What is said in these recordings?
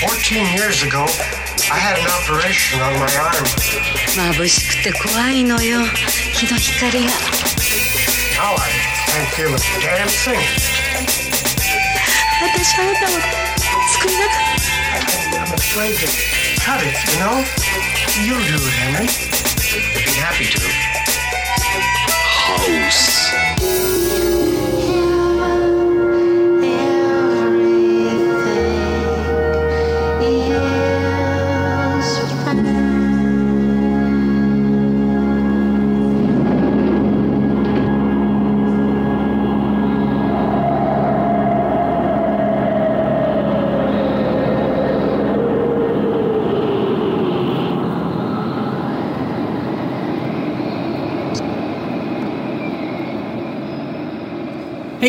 Fourteen years ago, I had an operation on my arm. 眩しくて怖いのよ日の光が Now I can't feel a damn thing. 私あなたを救いなかっ I, I'm afraid to cut it, you know? You do it, Henry. I'd be happy to. House.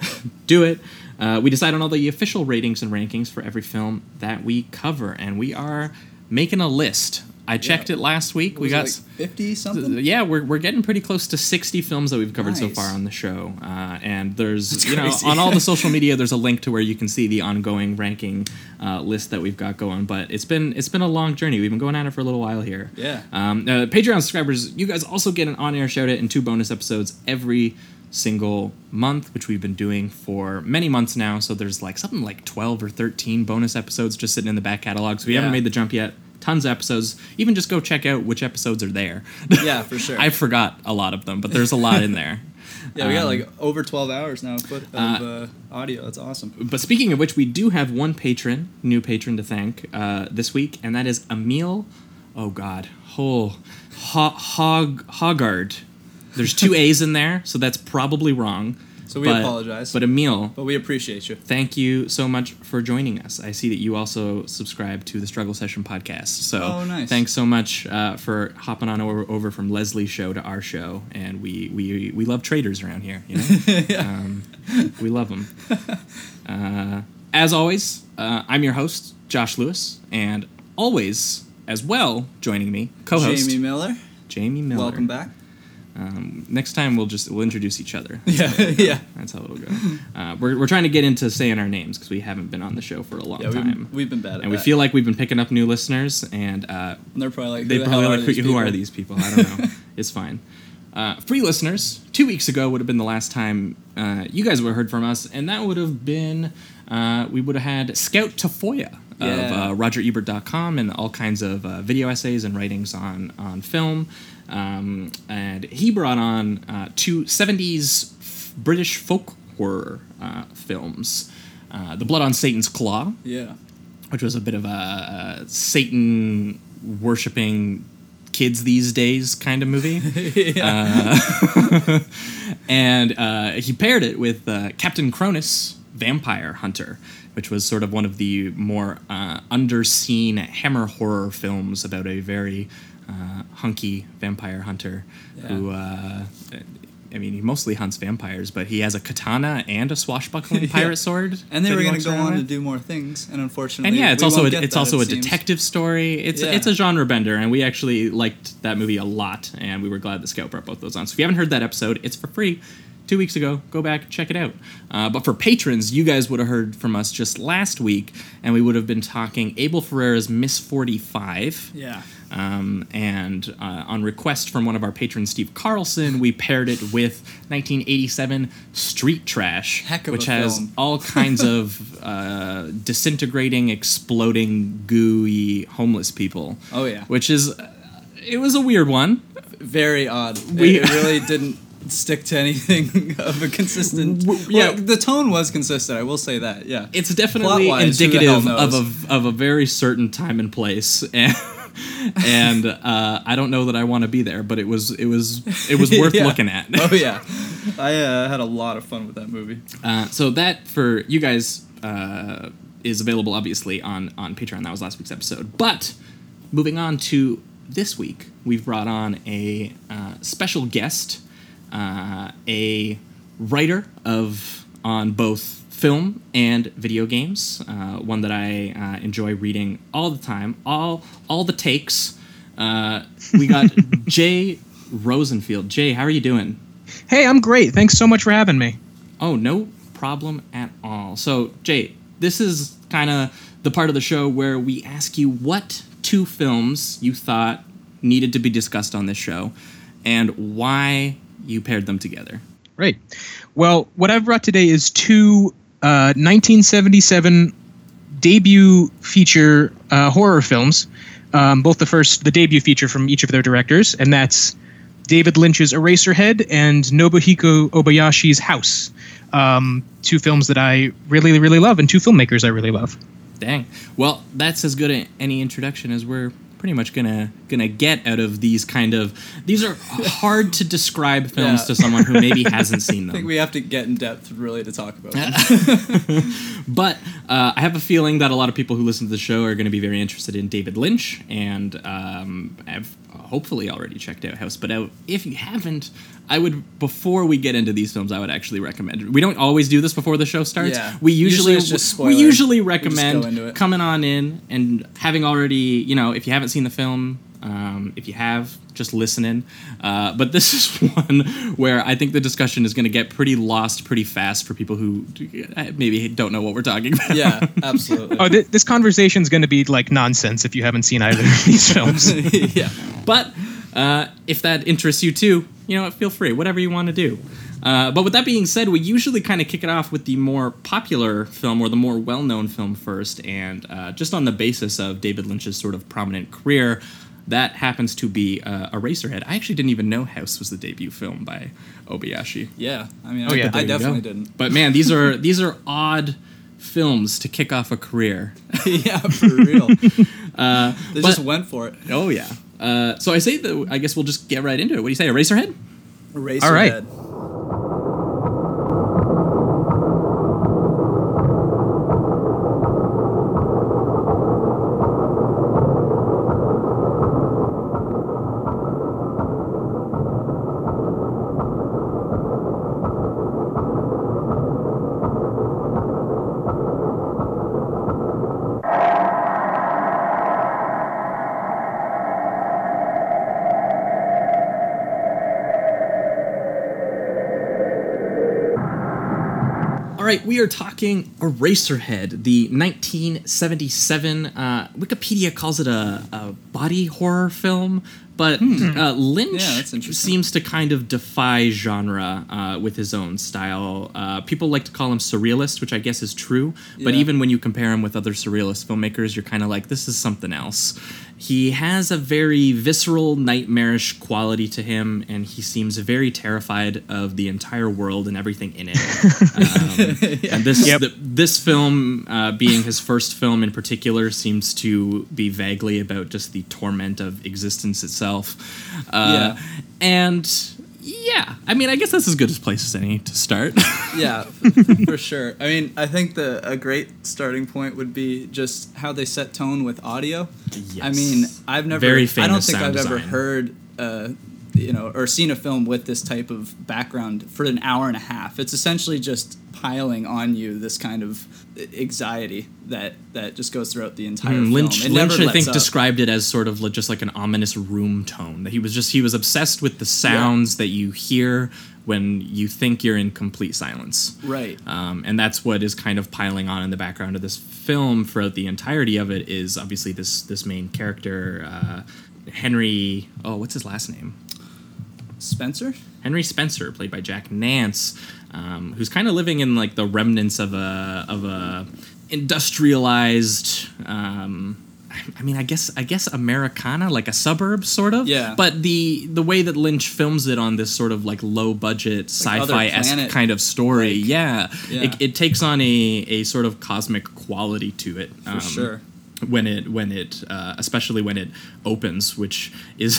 do it. Uh, we decide on all the official ratings and rankings for every film that we cover, and we are making a list. I checked it last week. we got like fifty something. yeah, we're, we're getting pretty close to 60 films that we've covered so far on the show. Uh, and there's, you know, crazy. on all the social media, there's a link to where you can see the ongoing ranking uh, list that we've got going. But it's been it's been a long journey. We've been going at it for a little while here. Yeah. Um, uh, Patreon subscribers, you guys also get an on-air shout out and two bonus episodes every single month, which we've been doing for many months now. So there's like something like 12 or 13 bonus episodes just sitting in the back catalog. So we haven't made the jump yet. Tons of episodes. Even just go check out which episodes are there. Yeah, for sure. I forgot a lot of them, but there's a lot in there. yeah, we got um, like over twelve hours now of, of uh, audio. That's awesome. But speaking of which, we do have one patron, new patron to thank uh, this week, and that is Emil. Oh God, oh, Ho- Hog Hoggard. There's two A's in there, so that's probably wrong. So we But- apologize. But Emil, But we appreciate you. thank you so much for joining us. I see that you also subscribe to the Struggle Session podcast. So Oh, nice. thanks so much uh, for hopping on over, over from Leslie's show to our show. And we we, we love traders around here. You know, um, we love them. Uh, as always, uh, I'm your host Josh Lewis, and always as well joining me co-host Jamie Miller, Jamie Miller. welcome back. Um, next time we'll just we'll introduce each other. Yeah, yeah. That's how it'll go. Uh, we're, we're trying to get into saying our names because we haven't been on the show for a long Yeah, we've, time. we've been bad at and we that. feel like we've been picking up new listeners, and uh, And they're probably like, they who the probably like, are who, these who are people? these people? I don't know. it's fine. Uh, free listeners, two weeks ago would have been the last time uh, you guys would have heard from us, and that would have been, uh, we would have had Scout Tafoya Yeah. of uh, RogerEbert.com and all kinds of uh, video essays and writings on, on film. Um, and he brought on uh, two 70s f- British folk horror uh, films uh, The Blood on Satan's Claw, Yeah. which was a bit of a, a Satan worshipping kids these days kind of movie. Uh, and uh, he paired it with uh, Captain Kronos, Vampire Hunter, which was sort of one of the more uh, underseen hammer horror films about a very uh, hunky vampire hunter who. Uh, I mean, he mostly hunts vampires, but he has a katana and a swashbuckling pirate sword. And they were going to go on to do more things, and unfortunately, And yeah, it's also a, it's that, also it a seems. detective story. It's Yeah. it's a genre bender, and we actually liked that movie a lot, and we were glad that Scout brought both those on. So if you haven't heard that episode, it's for free. Two weeks ago, go back check it out. Uh, but for patrons, you guys would have heard from us just last week, and we would have been talking Abel Ferrara's Miss Forty Five. Yeah. Um, and uh, on request from one of our patrons, Steve Carlson, we paired it with 1987 Street Trash, Heck of which has film. all kinds of uh, disintegrating, exploding, gooey homeless people. Oh, yeah. which is uh, it was a weird one. Very odd. We- it really didn't stick to anything of a consistent. W- yeah, the tone was consistent. I will say that. Yeah, It's definitely Plot-wise, who the hell indicative of a, of a very certain time and place, and and uh, I don't know that I want to be there, but it was it was it was worth Yeah. looking at. oh yeah, I uh, had a lot of fun with that movie. Uh, so that for you guys uh, is available obviously on on Patreon. That was last week's episode. But moving on to this week, we've brought on a uh, special guest, uh, a writer of on both film and video games. Uh, one that I uh, enjoy reading all the time, all all the takes. Uh, we got Jay Rosenfield. Jay, how are you doing? Hey, I'm great. Thanks so much for having me. Oh, no problem at all. So, Jay, this is kind of the part of the show where we ask you what two films you thought needed to be discussed on this show and why you paired them together. Right. Well, what I've brought today is two uh, 1977 debut feature uh, horror films. Um, both the first, the debut feature from each of their directors, and that's David Lynch's Eraserhead and Nobuhiko Obayashi's House. Um, two films that I really, really love, and two filmmakers I really love. Dang. Well, that's as good a, any introduction as we're pretty much gonna gonna get out of these kind of these are hard to describe films Yeah. to someone who maybe hasn't seen them. I think we have to get in depth really to talk about them. But uh, I have a feeling that a lot of people who listen to the show are going to be very interested in David Lynch, and um, have hopefully already checked out House. But out, if you haven't, I would before we get into these films, I would actually recommend. it. We don't always do this before the show starts. Yeah. We Usually usually, just we usually recommend coming on in and having already, you know, if you haven't seen the film. Um, if you have, just listening. Uh, but this is one where I think the discussion is going to get pretty lost pretty fast for people who uh, maybe don't know what we're talking about. yeah, absolutely. Oh, th- this conversation is going to be like nonsense if you haven't seen either of these films. yeah. But uh, if that interests you too, you know, feel free, whatever you want to do. Uh, but with that being said, we usually kind of kick it off with the more popular film or the more well known film first. And uh, just on the basis of David Lynch's sort of prominent career, that happens to be uh, Eraserhead. I actually didn't even know House was the debut film by Obayashi. Yeah. I mean, Oh, I, yeah, I definitely didn't. But man, these are these are odd films to kick off a career. yeah, for real. Uh, they but- just went for it. Oh yeah. Uh, so I say that I guess we'll just get right into it. What do you say, Eraserhead? Eraserhead. All right. Right, we are talking Eraserhead, the 1977. Uh, Wikipedia calls it a, a body horror film, but uh, Lynch Yeah, seems to kind of defy genre uh, with his own style. Uh, people like to call him surrealist, which I guess is true, but Yeah. even when you compare him with other surrealist filmmakers, you're kind of like, this is something else. He has a very visceral, nightmarish quality to him, and he seems very terrified of the entire world and everything in it. Um, And this Yep. th- this film, uh, being his first film in particular, seems to be vaguely about just the torment of existence itself. Uh, Yeah. And yeah, I mean, I guess that's as good a place as any to start. Yeah, for sure. I mean, I think the a great starting point would be just how they set tone with audio. I mean, I've never. Very I don't think I've ever heard. Uh, you know, or seen a film with this type of background for an hour and a half. It's essentially just piling on you this kind of anxiety that that just goes throughout the entire film. Mm, Lynch, It Lynch never I think, up. described it as sort of like- just like an ominous room tone. That he was just he was obsessed with the sounds that you hear when you think you're in complete silence. right. Um, and that's what is kind of piling on in the background of this film throughout the entirety of it is obviously this this main character uh, Henry. Oh, what's his last name? Spencer. Henry Spencer, played by Jack Nance, um, who's kind of living in like the remnants of a of a industrialized. Um, I mean, I guess I guess Americana, like a suburb, sort of. Yeah. But the the way that Lynch films it on this sort of like low budget Like sci-fi esque kind of story, yeah, Yeah. It, it takes on a a sort of cosmic quality to it. For sure. When it when it uh, especially when it opens, which is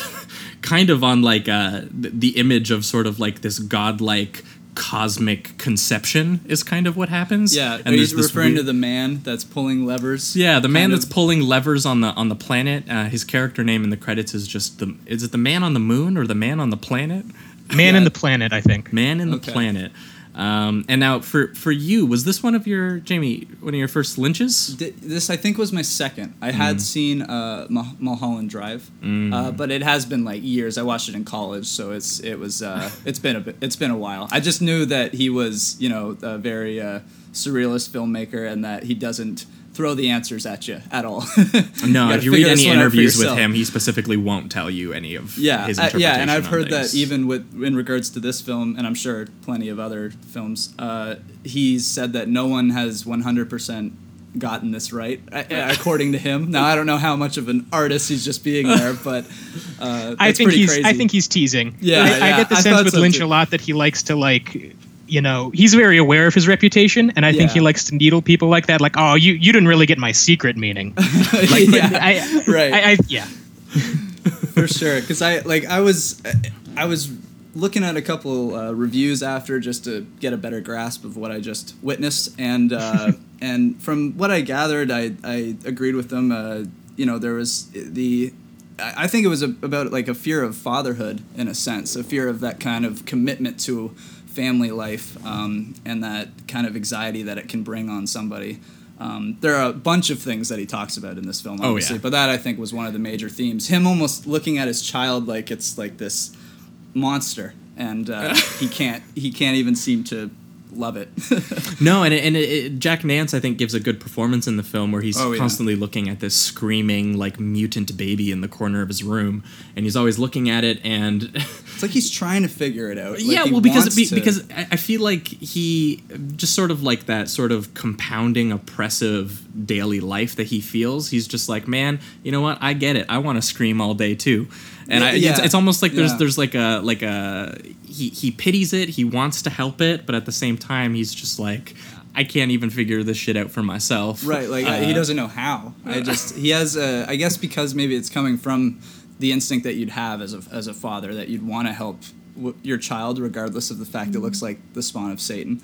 kind of on like uh, the image of sort of like this godlike cosmic conception is kind of what happens. Yeah, and and he's referring weird- to the man that's pulling levers. Yeah, the man kind that's pulling levers on the on the planet. Uh, his character name in the credits is just the. Is it the man on the moon or the man on the planet? Man Yeah. in the Planet, I think. Man in the planet. Um, and now for for you, was this one of your Jamie one of your first lynches? Th- This I think was my second. I had seen uh, Mul- Mulholland Drive, uh, but it has been like years. I watched it in college, so it's it was uh, it's been a bit, it's been a while. I just knew that he was you know a very uh, surrealist filmmaker and that he doesn't throw the answers at you at all. No, gotta if you read any one out for interviews with him, he specifically won't tell you any of Yeah, his uh, yeah, and I've on heard that even with in regards to this film, and I'm sure plenty of other films, uh, he's said that no one has 100 percent gotten this right, according to him. Now I don't know how much of an artist he's just being there, but uh, I think he's. crazy. I think he's teasing. Yeah, I, I get the I sense with so Lynch too. a lot that he likes to like, you know, he's very aware of his reputation, and I think he likes to needle people like that. Like, oh, you you didn't really get my secret meaning. Like, yeah, I, right. I, I, yeah. for sure because i like i was i was looking at a couple uh, reviews after just to get a better grasp of what i just witnessed and uh, and from what i gathered i i agreed with them uh, you know there was the I I think it was a, about like a fear of fatherhood in a sense, a fear of that kind of commitment to family life um, and that kind of anxiety that it can bring on somebody. Um, there are a bunch of things that he talks about in this film, Oh, obviously, yeah. but that I think was one of the major themes. Him almost looking at his child like it's like this monster, and uh, he can't he can't even seem to love it. No, and, it, and it, it, Jack Nance, I think, gives a good performance in the film where he's Oh, yeah. constantly looking at this screaming, like, mutant baby in the corner of his room. And he's always looking at it, and it's like he's trying to figure it out. Like, yeah, well, because be, because I I feel like he just sort of like that sort of compounding oppressive daily life that he feels. He's just like, man, you know what? I get it. I want to scream all day too, and I, Yeah, it's, it's almost like there's yeah. there's like a like a he he pities it. He wants to help it, but at the same time, he's just like. I can't even figure this shit out for myself. Right, like Uh, he doesn't know how. I just he has a. I guess because maybe it's coming from the instinct that you'd have as a as a father that you'd want to help w- your child regardless of the fact it looks like the spawn of Satan.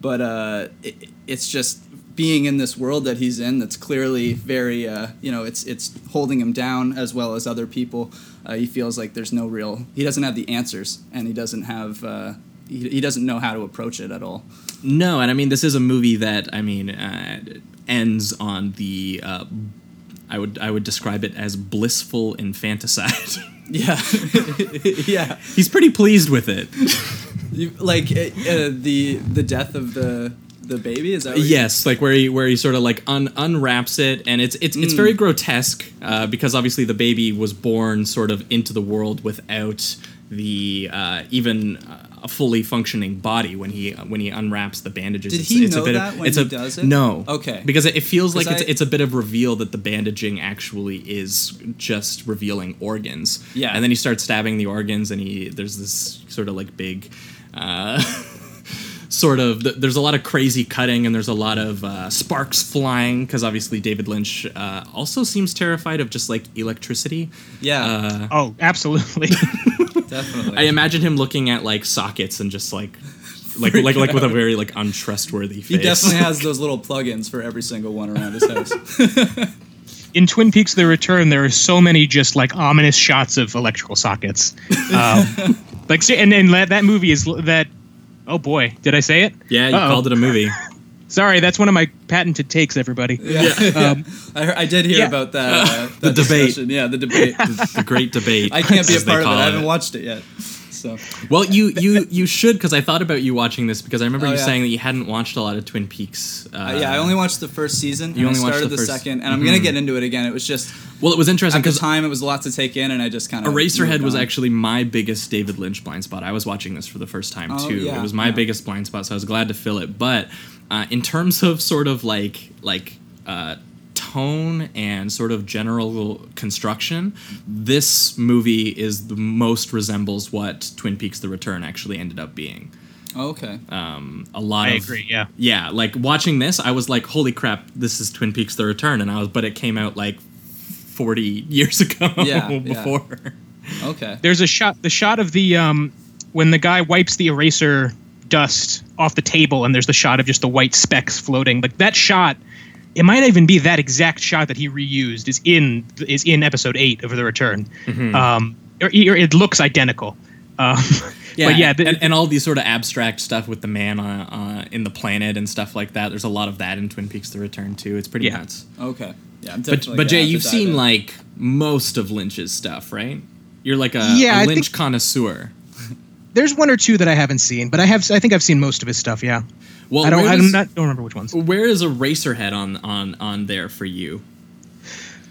But uh, it, it's just being in this world that he's in that's clearly very uh, you know it's it's holding him down as well as other people. Uh, he feels like there's no real. He doesn't have the answers, and he doesn't have. Uh, he, he doesn't know how to approach it at all. No, and I mean this is a movie that I mean uh, ends on the. Uh, I would I would describe it as blissful infanticide. Yeah, yeah. He's pretty pleased with it. You, like uh, uh, the the death of the the baby is that yes, like where he where he sort of like un, unwraps it, and it's it's it's very grotesque uh, because obviously the baby was born sort of into the world without the uh, even uh, a fully functioning body when he when he unwraps the bandages. Did it's, he it's a know bit that of, when it's he a, does it? No, Okay. because it, it feels like 'Cause it's it's a bit of reveal that the bandaging actually is just revealing organs. Yeah. and then he starts stabbing the organs, and he there's this sort of like big. Uh, sort of th- there's a lot of crazy cutting and there's a lot of uh, sparks flying because obviously david lynch uh, also seems terrified of just like electricity yeah, Oh, absolutely. definitely. i imagine him looking at like sockets and just like like like like with a very like untrustworthy face he definitely has those little plugins for every single one around his house. in Twin Peaks: The Return, there are so many just like ominous shots of electrical sockets. Um, like, and and that that movie is that. Oh boy, did I say it? yeah you Uh-oh. called it a movie Sorry, that's one of my patented takes. Everybody. Yeah, Um, I, I did hear yeah. about that. Uh, The that debate. Yeah, the debate. the great debate I can't be a part of it. call I haven't watched it yet. So well you you you should because i thought about you watching this because i remember Oh, you yeah. saying that you hadn't watched a lot of twin peaks uh, uh, yeah, I only watched the first season. You and only I watched started the the, Mm-hmm. second, and I'm gonna get into it again. It was just well it was interesting at the because time it was a lot to take in, and I just kind of Eraserhead was actually my biggest David Lynch blind spot. I was watching this for the first time Oh, too. yeah, it was my yeah. biggest blind spot, so I was glad to fill it. But uh, in terms of sort of like like uh, tone and sort of general construction, this movie is the most resembles what Twin Peaks: The Return actually ended up being. Oh, okay. Um, a lot I of agree. Yeah. yeah, like watching this, I was like, "Holy crap, this is Twin Peaks: The Return," and I was, but it came out like forty years ago Yeah, yeah. before. Okay. There's a shot. The shot of the um when the guy wipes the eraser dust off the table, and there's the shot of just the white specks floating. Like that shot, it might even be that exact shot that he reused is in is in episode eight of The Return. Um, or, or it looks identical. Um, Yeah, but yeah, the- and, and all these sort of abstract stuff with the man on, uh, in the planet and stuff like that. There's a lot of that in Twin Peaks: The Return too. It's pretty Yeah. nuts. Okay. Yeah, I'm But definitely but Jay, you've seen in. like most of Lynch's stuff, right? You're like a, Yeah, a I Lynch connoisseur. there's one or two that I haven't seen, but I have. I think I've seen most of his stuff. Yeah, Well, I don't. I don't, not, don't remember which ones. Where is Eraserhead on on on there for you?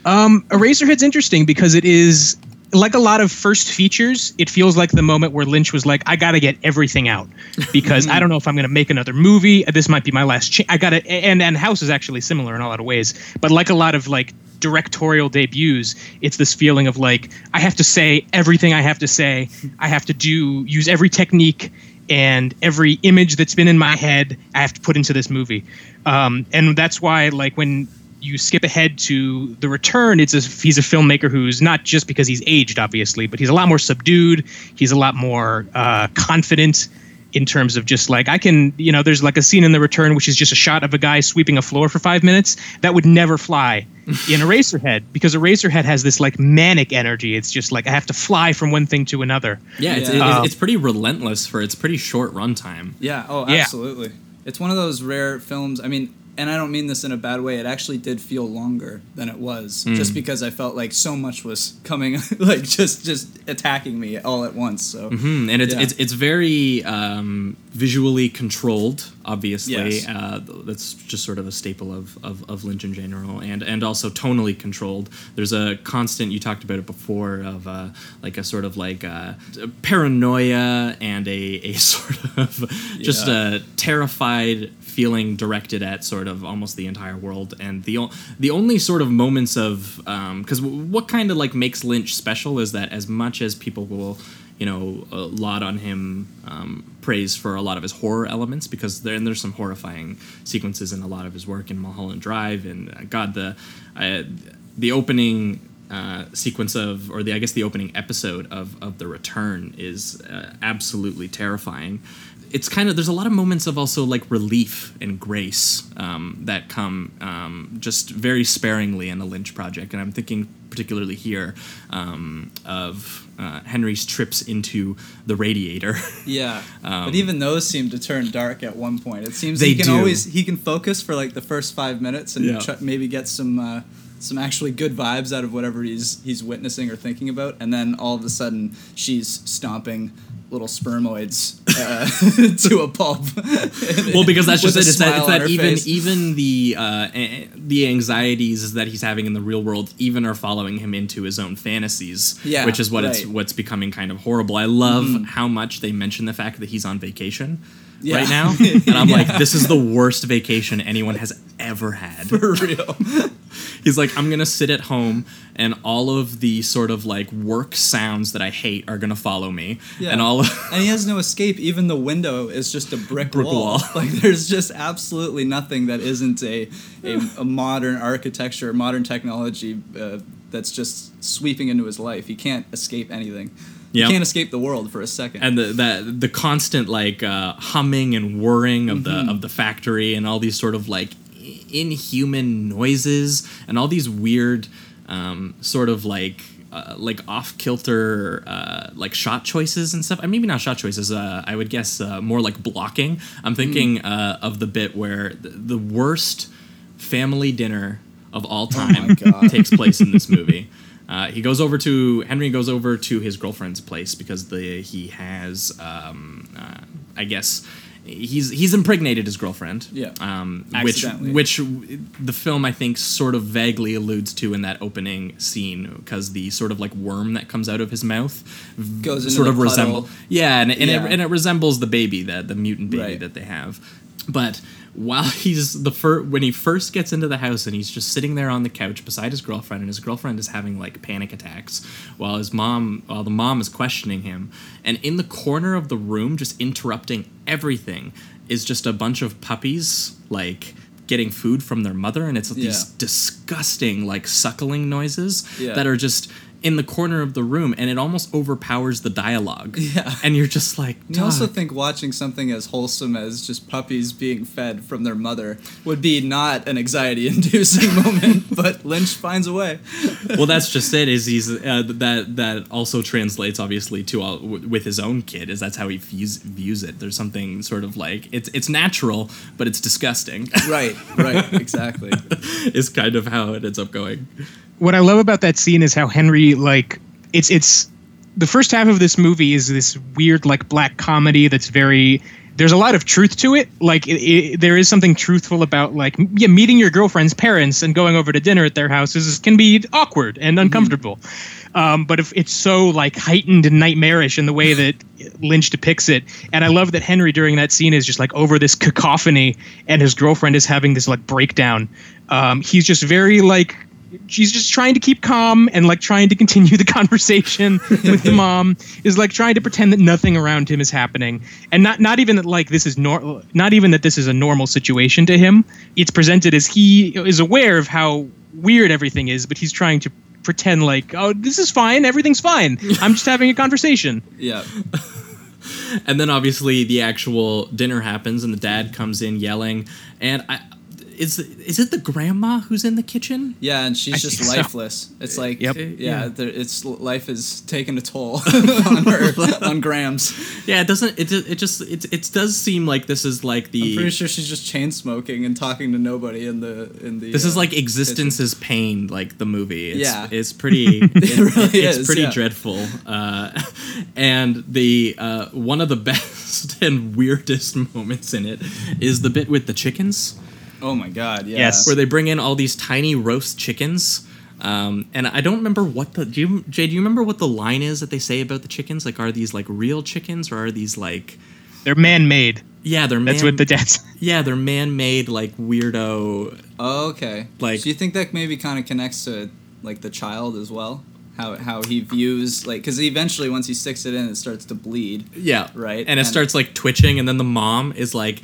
Um, Eraserhead's interesting because it is like a lot of first features. It feels like the moment where Lynch was like, "I got to get everything out because I don't know if I'm going to make another movie. This might be my last. I got to." And and House is actually similar in a lot of ways, but like a lot of like directorial debuts, it's this feeling of like I have to say everything I have to say. I have to do use every technique and every image that's been in my head I have to put into this movie. Um, and that's why like when you skip ahead to the return it's a, he's a filmmaker who's not just because he's aged obviously but he's a lot more subdued he's a lot more uh, confident in terms of just like i can you know there's like a scene in the return which is just a shot of a guy sweeping a floor for five minutes that would never fly in eraserhead because eraserhead has this like manic energy it's just like i have to fly from one thing to another Yeah, it's, Yeah. It's, um, it's pretty relentless for its pretty short runtime. Yeah. Oh, Yeah. absolutely. It's one of those rare films. I mean, and I don't mean this in a bad way. It actually did feel longer than it was, Hmm. just because I felt like so much was coming, like just just attacking me all at once. So Hmm, and it's Yeah. it's it's very um, visually controlled. Obviously, Yes. uh, that's just sort of a staple of, of, of Lynch in general, and and also tonally controlled. There's a constant. You talked about it before of uh, like a sort of like uh, paranoia and a a sort of just Yeah. a terrified feeling directed at sort of almost the entire world and the o- the only sort of moments of because what kind of like makes Lynch special is that as much as people will you know uh, laud on him um, praise for a lot of his horror elements because there and there's some horrifying sequences in a lot of his work in Mulholland Drive and uh, God the uh, the opening uh, sequence of, or the I guess the opening episode of of the Return is uh, absolutely terrifying. It's kind of there's a lot of moments of also like relief and grace um, that come um, just very sparingly in the Lynch project, and I'm thinking particularly here um, of uh, Henry's trips into the radiator. yeah. but even those seem to turn dark at one point. It seems Um, They he can do. always he can focus for like the first five minutes and Yeah. try, maybe get some. Uh, some actually good vibes out of whatever he's he's witnessing or thinking about, and then all of a sudden she's stomping little spermoids uh, to a pulp. well because that's just it it's that, it's that even face. even the uh, a- the anxieties that he's having in the real world even are following him into his own fantasies Yeah, which is what it's what's becoming kind of horrible i love how much they mention the fact that he's on vacation Yeah. right now and i'm like this is the worst vacation anyone has ever had For real. He's like i'm gonna sit at home and all of the sort of like work sounds that i hate are gonna follow me Yeah. and all of and he has no escape. Even the window is just a brick, Brick wall. wall. Like there's just absolutely nothing that isn't a a, a modern architecture, modern technology uh, that's just sweeping into his life. He can't escape anything. Yep. He can't escape the world for a second. and the that the constant like uh, humming and whirring of the of the factory and all these sort of like inhuman noises and all these weird um, sort of like uh, like off kilter uh, like shot choices and stuff. I mean, maybe not shot choices. Uh, I would guess uh, more like blocking. I'm thinking uh, of the bit where the, the worst family dinner of all time God. takes place in this movie. Uh, he goes over to Henry goes over to his girlfriend's place because the he has um, uh, I guess he's he's impregnated his girlfriend. Yeah. Um, which which the film I think sort of vaguely alludes to in that opening scene because the sort of like worm that comes out of his mouth Goes sort of resemble yeah and, and, Yeah. It, and it resembles the baby that the mutant baby Right. that they have but while he's the fir- when he first gets into the house and he's just sitting there on the couch beside his girlfriend and his girlfriend is having like panic attacks while his mom while the mom is questioning him and in the corner of the room just interrupting everything is just a bunch of puppies like getting food from their mother and it's these disgusting like suckling noises Yeah. that are just in the corner of the room, and it almost overpowers the dialogue. Yeah. and you're just like, You also think watching something as wholesome as just puppies being fed from their mother would be not an anxiety-inducing moment, but Lynch finds a way. well, that's just it. Is he's uh, that that also translates obviously to all, w- with his own kid. Is that's how he views views it. There's something sort of like it's it's natural, but it's disgusting. Right, right, exactly. is kind of how it ends up going. What I love about that scene is how Henry like it's it's the first half of this movie is this weird like black comedy that's very there's a lot of truth to it. Like it, it, there is something truthful about like m- yeah meeting your girlfriend's parents and going over to dinner at their houses can be awkward and uncomfortable. Um, but if it's so like heightened and nightmarish in the way that Lynch depicts it and I love that Henry during that scene is just like over this cacophony and his girlfriend is having this like breakdown. Um, he's just very like she's just trying to keep calm and like trying to continue the conversation with the mom is like trying to pretend that nothing around him is happening. And not not even that like this is nor not even that this is a normal situation to him. It's presented as he is aware of how weird everything is but he's trying to pretend like oh this is fine. Everything's fine. I'm just having a conversation. Yeah. And then obviously the actual dinner happens, and the dad comes in yelling. And I, is is it the grandma who's in the kitchen? Yeah, and she's I just think so. lifeless. It's like, Yep. yeah, Yeah. there- it's life is taking a toll on her, on Grams. Yeah, it doesn't. It it just it it does seem like this is like the. I'm pretty sure she's just chain smoking and talking to nobody in the in the. This is uh, like existence is pain, like the movie. It's, Yeah. it's pretty. It, really it's is, pretty yeah. dreadful. Uh, and the uh, one of the best and weirdest moments in it is the bit with the chickens, Oh my god! Yeah. Yes. where they bring in all these tiny roast chickens. Um, and I don't remember what the do you, Jay. Do you remember what the line is that they say about the chickens? Like, are these like real chickens or are these like? they're man-made Yeah, they're that's man, what the dad's Yeah, they're man-made like weirdo. Oh, okay. Like- do you think that maybe kind of connects to like the child as well? How how he views like because eventually once he sticks it in, it starts to bleed. Yeah. Right, And it and- starts like twitching, and then the mom is like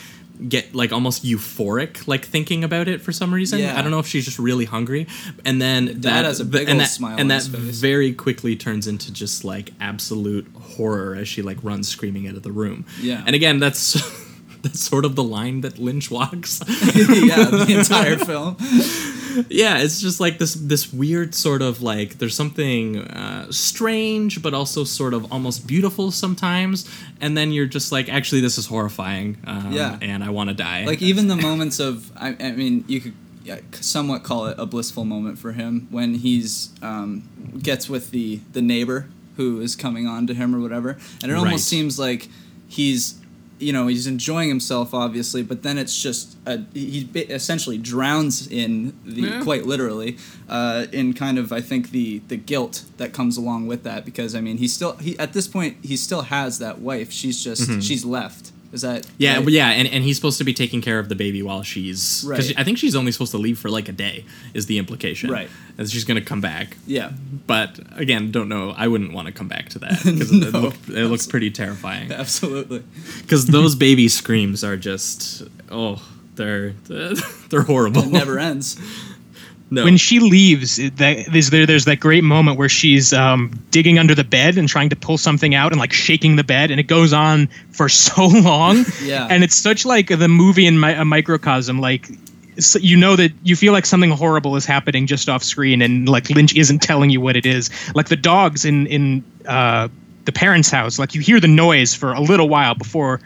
get like almost euphoric, like thinking about it for some reason. Yeah. I don't know if she's just really hungry. And then that has a big and old that, smile and that very quickly turns into just like absolute horror as she like runs screaming out of the room. Yeah. And again, that's that's sort of the line that Lynch walks. yeah, the entire film. yeah, it's just like this this weird sort of like there's something uh, strange, but also sort of almost beautiful sometimes, and then you're just like, actually, this is horrifying. Um, Yeah. and I want to die. Like even the moments of I, I mean you could somewhat call it a blissful moment for him when he's um, gets with the the neighbor who is coming on to him or whatever and it Right. almost seems like he's you know he's enjoying himself obviously but then it's just a, he essentially drowns in the Yeah. quite literally uh, in kind of I think the the guilt that comes along with that because I mean he still he at this point he still has that wife. She's just she's left is that yeah, right? yeah, and, and he's supposed to be taking care of the baby while she's because Right. I think she's only supposed to leave for like a day is the implication. Right. And she's gonna come back. yeah But again, don't know. I wouldn't want to come back to that because it, No, it looks pretty terrifying. absolutely Because those baby screams are just oh, they're they're horrible. it never ends No. when she leaves that there's there there's that great moment where she's um, digging under the bed and trying to pull something out and like shaking the bed and it goes on for so long Yeah. and it's such like the movie in mi- a microcosm like so you know that you feel like something horrible is happening just off screen and like lynch isn't telling you what it is like the dogs in in uh, the parents house like you hear the noise for a little while before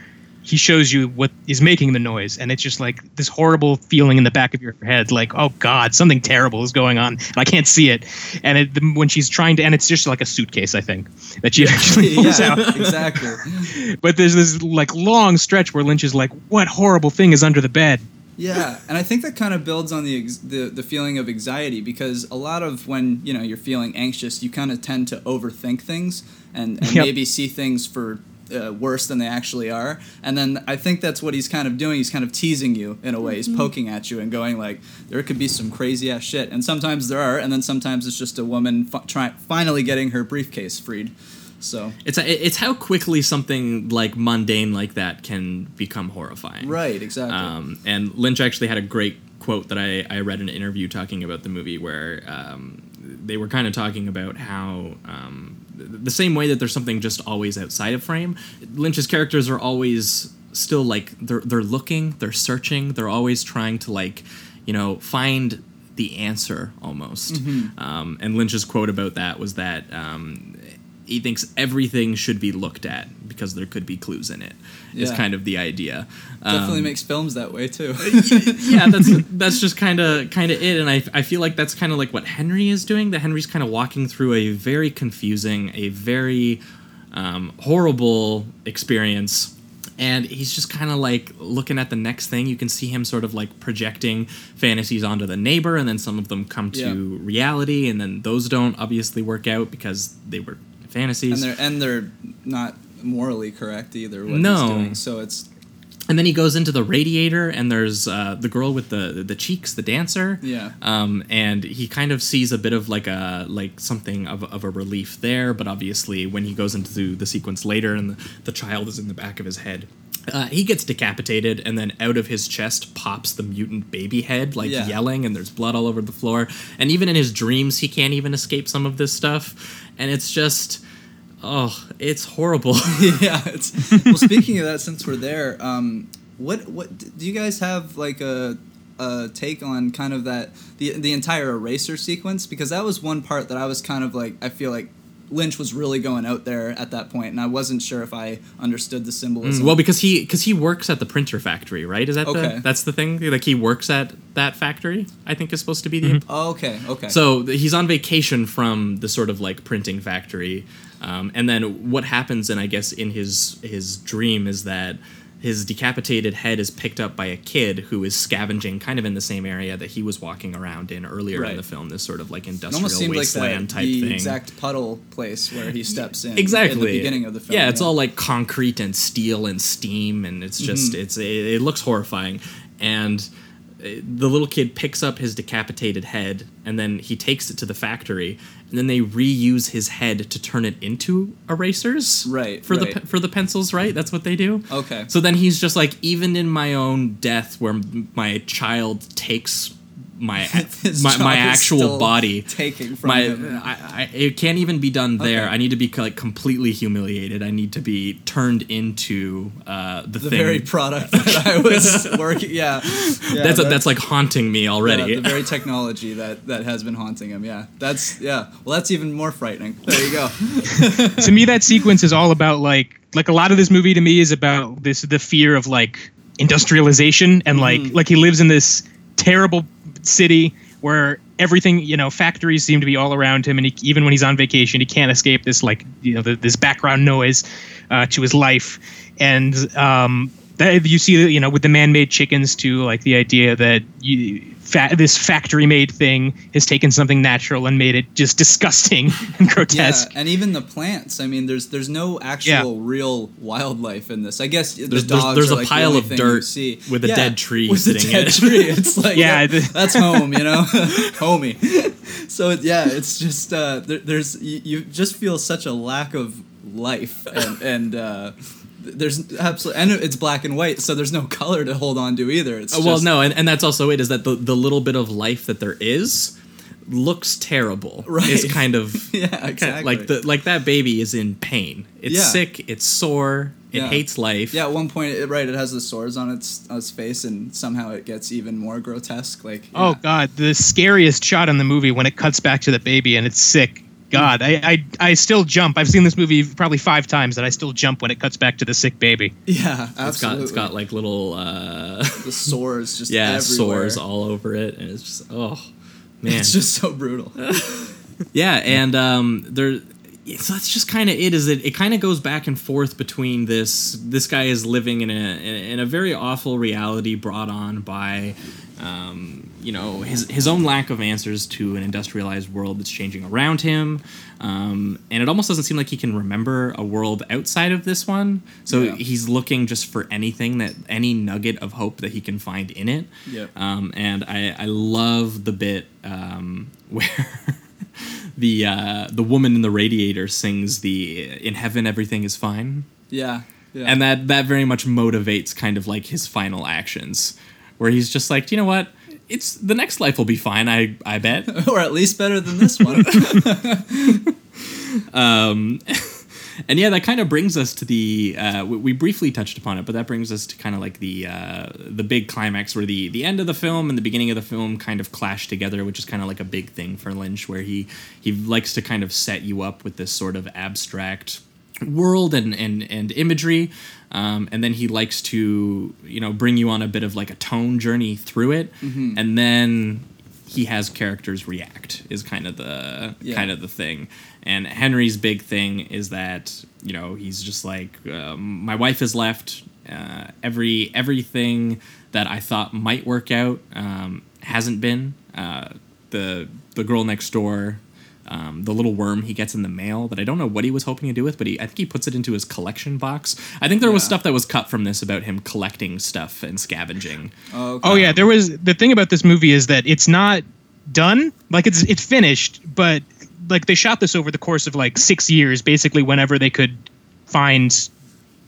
he shows you what is making the noise and it's just like this horrible feeling in the back of your head like oh god something terrible is going on and i can't see it and it, when she's trying to and it's just like a suitcase i think that she actually pulls yeah, out exactly. but there's this like long stretch where lynch is like what horrible thing is under the bed Yeah, and I think that kind of builds on the, ex- the the feeling of anxiety because a lot of when you know you're feeling anxious, you kind of tend to overthink things and, and Yep. maybe see things for uh, worse than they actually are. And then I think that's what he's kind of doing. He's kind of teasing you in a way. He's poking at you and going like, there could be some crazy ass shit. And sometimes there are, and then sometimes it's just a woman fi- try- finally getting her briefcase freed. So it's it's how quickly something like mundane like that can become horrifying. right, exactly. Um, and Lynch actually had a great quote that I, I read in an interview talking about the movie where um, they were kind of talking about how um, the same way that there's something just always outside of frame. Lynch's characters are always still like they're they're looking, they're searching, they're always trying to like you know find the answer almost. Um, and Lynch's quote about that was that um, he thinks everything should be looked at because there could be clues in it. Is Yeah. kind of the idea. Definitely Um, makes films that way too. yeah, that's that's just kind of kind of it, and I I feel like that's kind of like what Henry is doing. That Henry's kind of walking through a very confusing, a very um, horrible experience. And he's just kind of like looking at the next thing. You can see him sort of like projecting fantasies onto the neighbor, and then some of them come to Yeah. reality, and then those don't obviously work out because they were fantasies. and they're and they're not morally correct either. What No. he's doing. So it's and then he goes into the radiator, and there's uh, the girl with the the cheeks, the dancer. Yeah. Um, and he kind of sees a bit of like a like something of, of a relief there, but obviously when he goes into the sequence later, and the, the child is in the back of his head. Uh, he gets decapitated, and then out of his chest pops the mutant baby head, like Yeah. yelling, and there's blood all over the floor. And even in his dreams, he can't even escape some of this stuff. And it's just, oh, it's horrible. yeah. It's well. Speaking of that, since we're there, um, what what do you guys have like a a take on kind of that the the entire eraser sequence because that was one part that I was kind of like I feel like Lynch was really going out there at that point, and I wasn't sure if I understood the symbolism. Mm, well, because he because he works at the printer factory, right? Is that Okay. the that's the thing? Like he works at that factory. I think is supposed to be the. oh, okay, okay. So he's on vacation from the sort of like printing factory, um, and then what happens? And I guess in his his dream is that his decapitated head is picked up by a kid who is scavenging kind of in the same area that he was walking around in earlier in the film. This sort of like industrial almost seemed like that, type the thing. exact puddle place where he steps in. exactly in the beginning of the film. yeah it's all like concrete and steel and steam and it's just Mm-hmm. it's it, it looks horrifying and the little kid picks up his decapitated head and then he takes it to the factory and then they reuse his head to turn it into erasers Right, for the right. pe- for the pencils right that's what they do Okay. so then he's just like even in my own death where my child takes my my, my actual body taking from my him. I, I, it can't even be done there. Okay. I need to be like completely humiliated. I need to be turned into uh, the, the thing. very product that I was working. Yeah, yeah that's that's like haunting me already. Yeah, the very technology that that has been haunting him. Yeah, that's yeah. Well, that's even more frightening. There you go. to me that sequence is all about like like a lot of this movie to me is about this the fear of like industrialization and like Mm-hmm. like he lives in this terrible city where everything you know factories seem to be all around him and he, even when he's on vacation he can't escape this like you know the, this background noise uh, to his life. And um that you see you know with the man-made chickens too like the idea that you fa- this factory-made thing has taken something natural and made it just disgusting and grotesque Yeah, and even the plants. I mean, there's there's no actual real wildlife in this. I guess the There's- there's- dogs there's are a like pile only of thing dirt see. with a dead tree with sitting a dead in it. tree. It's like Yeah, yeah, that's home. You know, homie. So yeah, it's just uh, there, there's you, you just feel such a lack of life and and. Uh, there's absolutely and it's black and white, so there's no color to hold on to either. It's Uh, well, just- no, and, and that's also it. Is that the the little bit of life that there is looks terrible. Right. Is kind of Yeah, kind of- exactly. like the like that baby is in pain. It's Yeah. sick. It's sore. It Yeah. hates life. Yeah, at one point, it, right, it has the sores on its on its face, and somehow it gets even more grotesque. Like, Oh god, the scariest shot in the movie when it cuts back to the baby and it's sick. God, I, I I still jump. I've seen this movie probably five times, and I still jump when it cuts back to the sick baby. yeah, It's got absolutely. it's got like little uh the sores just yeah everywhere. sores all over it, and it's just oh man. It's just so brutal. Yeah, and um, there. So that's just kind of it. Is it? It kind of goes back and forth between this. This guy is living in a in, in a very awful reality brought on by, um, you know, his his own lack of answers to an industrialized world that's changing around him, um, and it almost doesn't seem like he can remember a world outside of this one. So Yeah. he's looking just for anything that any nugget of hope that he can find in it. Yep. Um, and I I love the bit um, where. the uh, the woman in the radiator sings the "In heaven everything is fine," Yeah, yeah. and that that very much motivates kind of like his final actions, where he's just like, you know what, it's the next life will be fine. I I bet. or at least better than this one. and yeah, that kind of brings us to the. Uh, we, we briefly touched upon it, but that brings us to kind of like the uh, the big climax where the the end of the film and the beginning of the film kind of clash together, which is kind of like a big thing for Lynch, where he he likes to kind of set you up with this sort of abstract world and and and imagery. Um, and then he likes to, you know, bring you on a bit of like a tone journey through it, and then he has characters react is kind of the Yeah. kind of the thing. And Henry's big thing is that you know he's just like um, my wife has left. Uh, every everything that I thought might work out um, hasn't been. Uh, the the girl next door. Um, the little worm he gets in the mail that I don't know what he was hoping to do with, but he I think he puts it into his collection box. I think there was stuff that was cut from this about him collecting stuff and scavenging. Oh, Oh yeah, there was the thing about this movie is that it's not done. Like it's it's finished, but like they shot this over the course of like six years, basically whenever they could find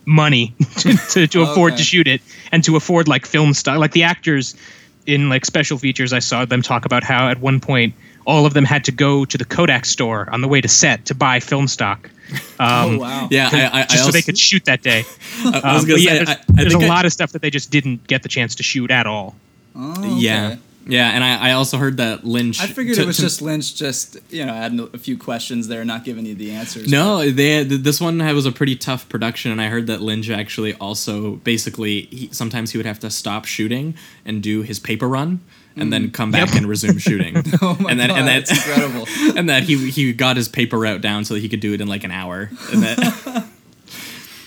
money to, to, to afford Okay. to shoot it and to afford like film stock. Like the actors in like special features, I saw them talk about how at one point all of them had to go to the Kodak store on the way to set to buy film stock. oh Um, wow. Yeah, I, I, I just so also, they could shoot that day. I was Um, gonna but yeah, say, there's, I, I there's think a I- lot of stuff that they just didn't get the chance to shoot at all. Oh, Yeah, okay. yeah, and I, I also heard that Lynch. I figured to- it was to- just Lynch, just you know, adding a few questions there, not giving you the answers. no. They this one was a pretty tough production, and I heard that Lynch actually also basically he, sometimes he would have to stop shooting and do his paper run, and then come back and resume shooting. Mm. Oh my and then god, and that that's incredible. and that he he got his paper route down so that he could do it in like an hour. And that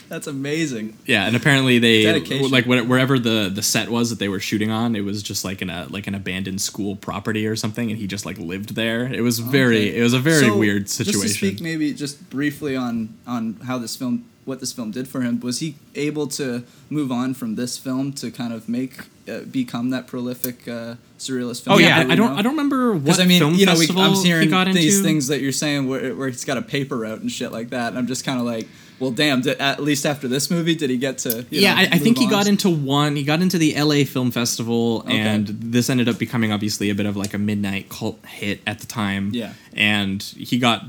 That's amazing. yeah, and apparently they Dedication. like wherever the the set was that they were shooting on, it was just like in a like an abandoned school property or something, and he just like lived there. It was very Okay. it was a very So, weird situation. Just to speak maybe just briefly on on how this film what this film did for him, was he able to move on from this film to kind of make uh, become that prolific uh, surrealist oh, film? Oh, yeah, I, I don't. know? I don't remember what I mean, film you know, we, festival I'm he hearing got into. these things that you're saying where, where he's got a paper route and shit like that, and I'm just kind of like, well, damn. Did, at least after this movie, did he get to? Yeah, know, I, I think he got into one. He got into the L.A. Film Festival, Okay. and this ended up becoming obviously a bit of like a midnight cult hit at the time. Yeah. and he got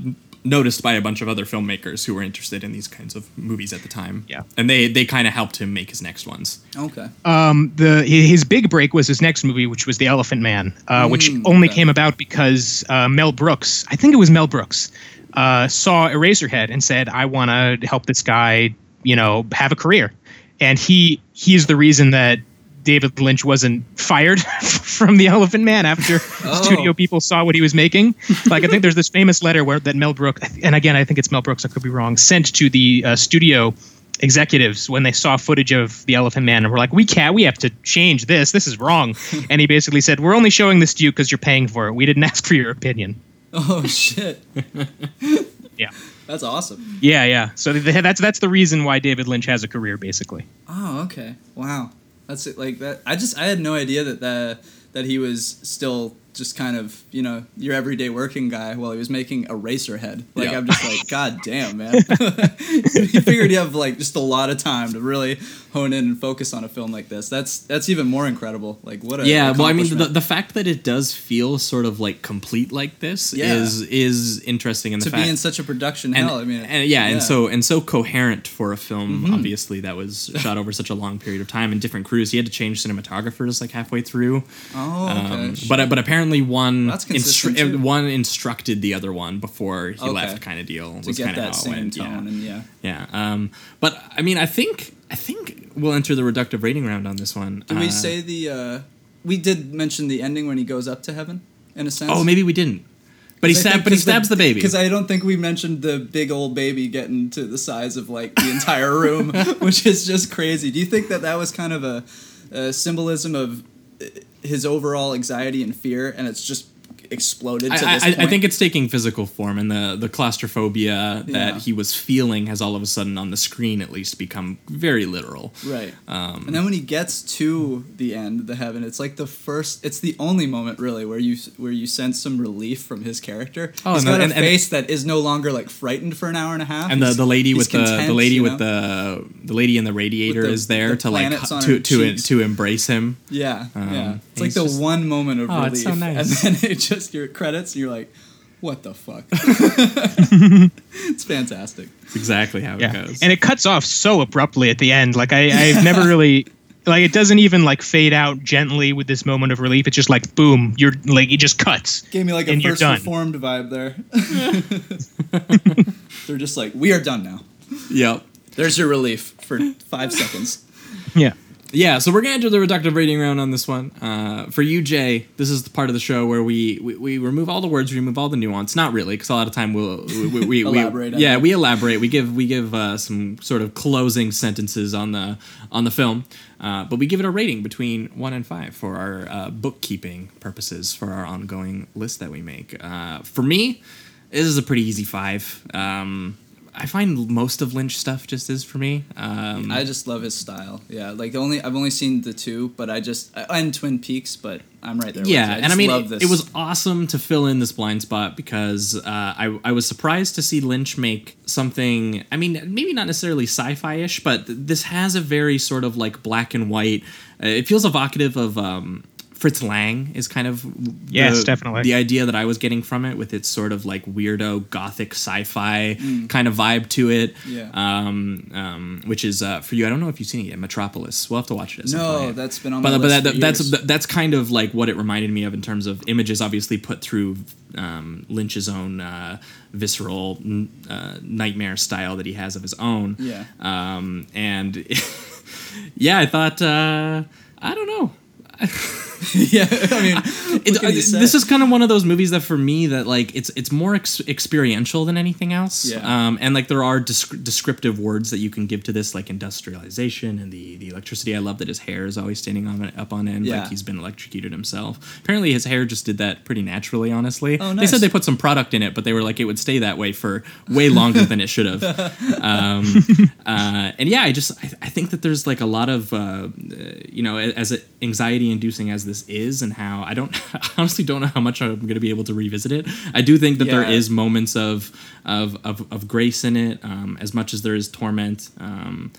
noticed by a bunch of other filmmakers who were interested in these kinds of movies at the time. Yeah. and they they kind of helped him make his next ones. Okay. um, the his big break was his next movie, which was The Elephant Man, uh, which Mm, only okay. came about because uh, Mel Brooks, I think it was Mel Brooks, uh, saw Eraserhead and said, "I want to help this guy, you know, have a career," and he he is the reason that. David Lynch wasn't fired from The Elephant Man after Oh. studio people saw what he was making. Like I think there's this famous letter where that Mel Brooks, and again I think it's Mel Brooks, I could be wrong, sent to the uh, studio executives when they saw footage of the Elephant Man and were like, "We can't. We have to change this. This is wrong." and he basically said, "We're only showing this to you because you're paying for it. We didn't ask for your opinion." Oh shit. Yeah, That's awesome. yeah, yeah. So th- that's that's the reason why David Lynch has a career, basically. Oh, okay. Wow. That's it. Like that. I just I had no idea that the that he was still just kind of you know your everyday working guy while he was making Eraserhead. Like Yeah. I'm just like, god damn, man. he figured you have like just a lot of time to really hone in and focus on a film like this. That's that's even more incredible. Like what a yeah, well, I mean, the, the fact that it does feel sort of like complete like this Yeah. is is interesting in the to fact be in such a production and, hell. I mean, and yeah, and so and so coherent for a film, Mm-hmm. obviously that was shot over such a long period of time and different crews. He had to change cinematographers like halfway through. oh, okay. Um, but but apparently one That's consistent, one instructed the other one before he Okay. left, kind of deal. to was get that same went, tone yeah. and yeah. Yeah. Um, but I mean, I think I think we'll enter the reductive rating round on this one. Did we Uh, say the? uh We did mention the ending when he goes up to heaven, in a sense. Oh, maybe we didn't. But he stab, but he stabs the, baby. Because I don't think we mentioned the big old baby getting to the size of like the entire room, which is just crazy. Do you think that that was kind of a, a symbolism of uh, his overall anxiety and fear, and it's just exploded to I, this I, point. I think it's taking physical form, and the the claustrophobia Yeah. that he was feeling has all of a sudden on the screen at least become very literal. Right. Um, and then when he gets to the end, the heaven, it's like the first. It's the only moment really where you where you sense some relief from his character. Oh, He's and the- got a and- and- face that is no longer like frightened for an hour and a half. and the, He's- the lady he's with the the lady you with know? the the lady in the radiator the- is there the to like to to to embrace him. yeah um, yeah. It's like the just- one moment of Oh, relief, it's so nice. and then it just your credits, and you're like, what the fuck? it's fantastic. It's exactly how it goes. and it cuts off so abruptly at the end. Like I, I've never really. Like it doesn't even like fade out gently with this moment of relief. It's just like boom, you're like it just cuts. Gave me like a And you're first reformed vibe there. They're just like, we are done now. yep. There's your relief for five seconds. Yeah. Yeah, so we're gonna enter the reductive rating round on this one. Uh, for you, Jay, this is the part of the show where we, we, we remove all the words, we remove all the nuance. Not really, because a lot of time we'll we, we, we, we Elaborate yeah we elaborate. We give we give uh, some sort of closing sentences on the on the film, uh, but we give it a rating between one and five for our uh, bookkeeping purposes for our ongoing list that we make. Uh, for me, this is a pretty easy five. Um, I find most of Lynch stuff just is for me. Um, I just love his style. Yeah, like the only I've only seen the two, but I just and Twin Peaks, but I'm right there. yeah with you. and i mean it, it was awesome to fill in this blind spot because uh, I, I was surprised to see lynch make something i mean maybe not necessarily sci-fi-ish but th- this has a very sort of like black and white uh, it feels evocative of um, Fritz Lang is kind of the, Yes, definitely. the idea that I was getting from it with its sort of like weirdo gothic sci-fi kind of vibe to it. Mm. Yeah. Um, um, which is uh, for you. I don't know if you've seen it yet. Metropolis. We'll have to watch it. At No, point that's been on my but, but list that, for that's years. that's kind of like what it reminded me of in terms of images obviously put through um, lynch's own uh, visceral n- uh, nightmare style that he has of his own Yeah. um, and yeah i thought uh, i don't know yeah, I mean, it, you uh, this is kind of one of those movies that for me that like it's it's more ex- experiential than anything else Yeah. um, and like there are descri- descriptive words that you can give to this like industrialization and the the electricity i love that his hair is always standing on up on end Yeah. like he's been electrocuted himself apparently his hair just did that pretty naturally honestly Oh, nice. they said they put some product in it but they were like it would stay that way for way longer than it should have um, uh, and yeah, I just I, I think that there's like a lot of uh, uh, you know as anxiety inducing as this is, and how I don't I honestly don't know how much I'm going to be able to revisit it. I do think that there Yeah. is moments of of of, of grace in it, um, as much as there is torment. Um,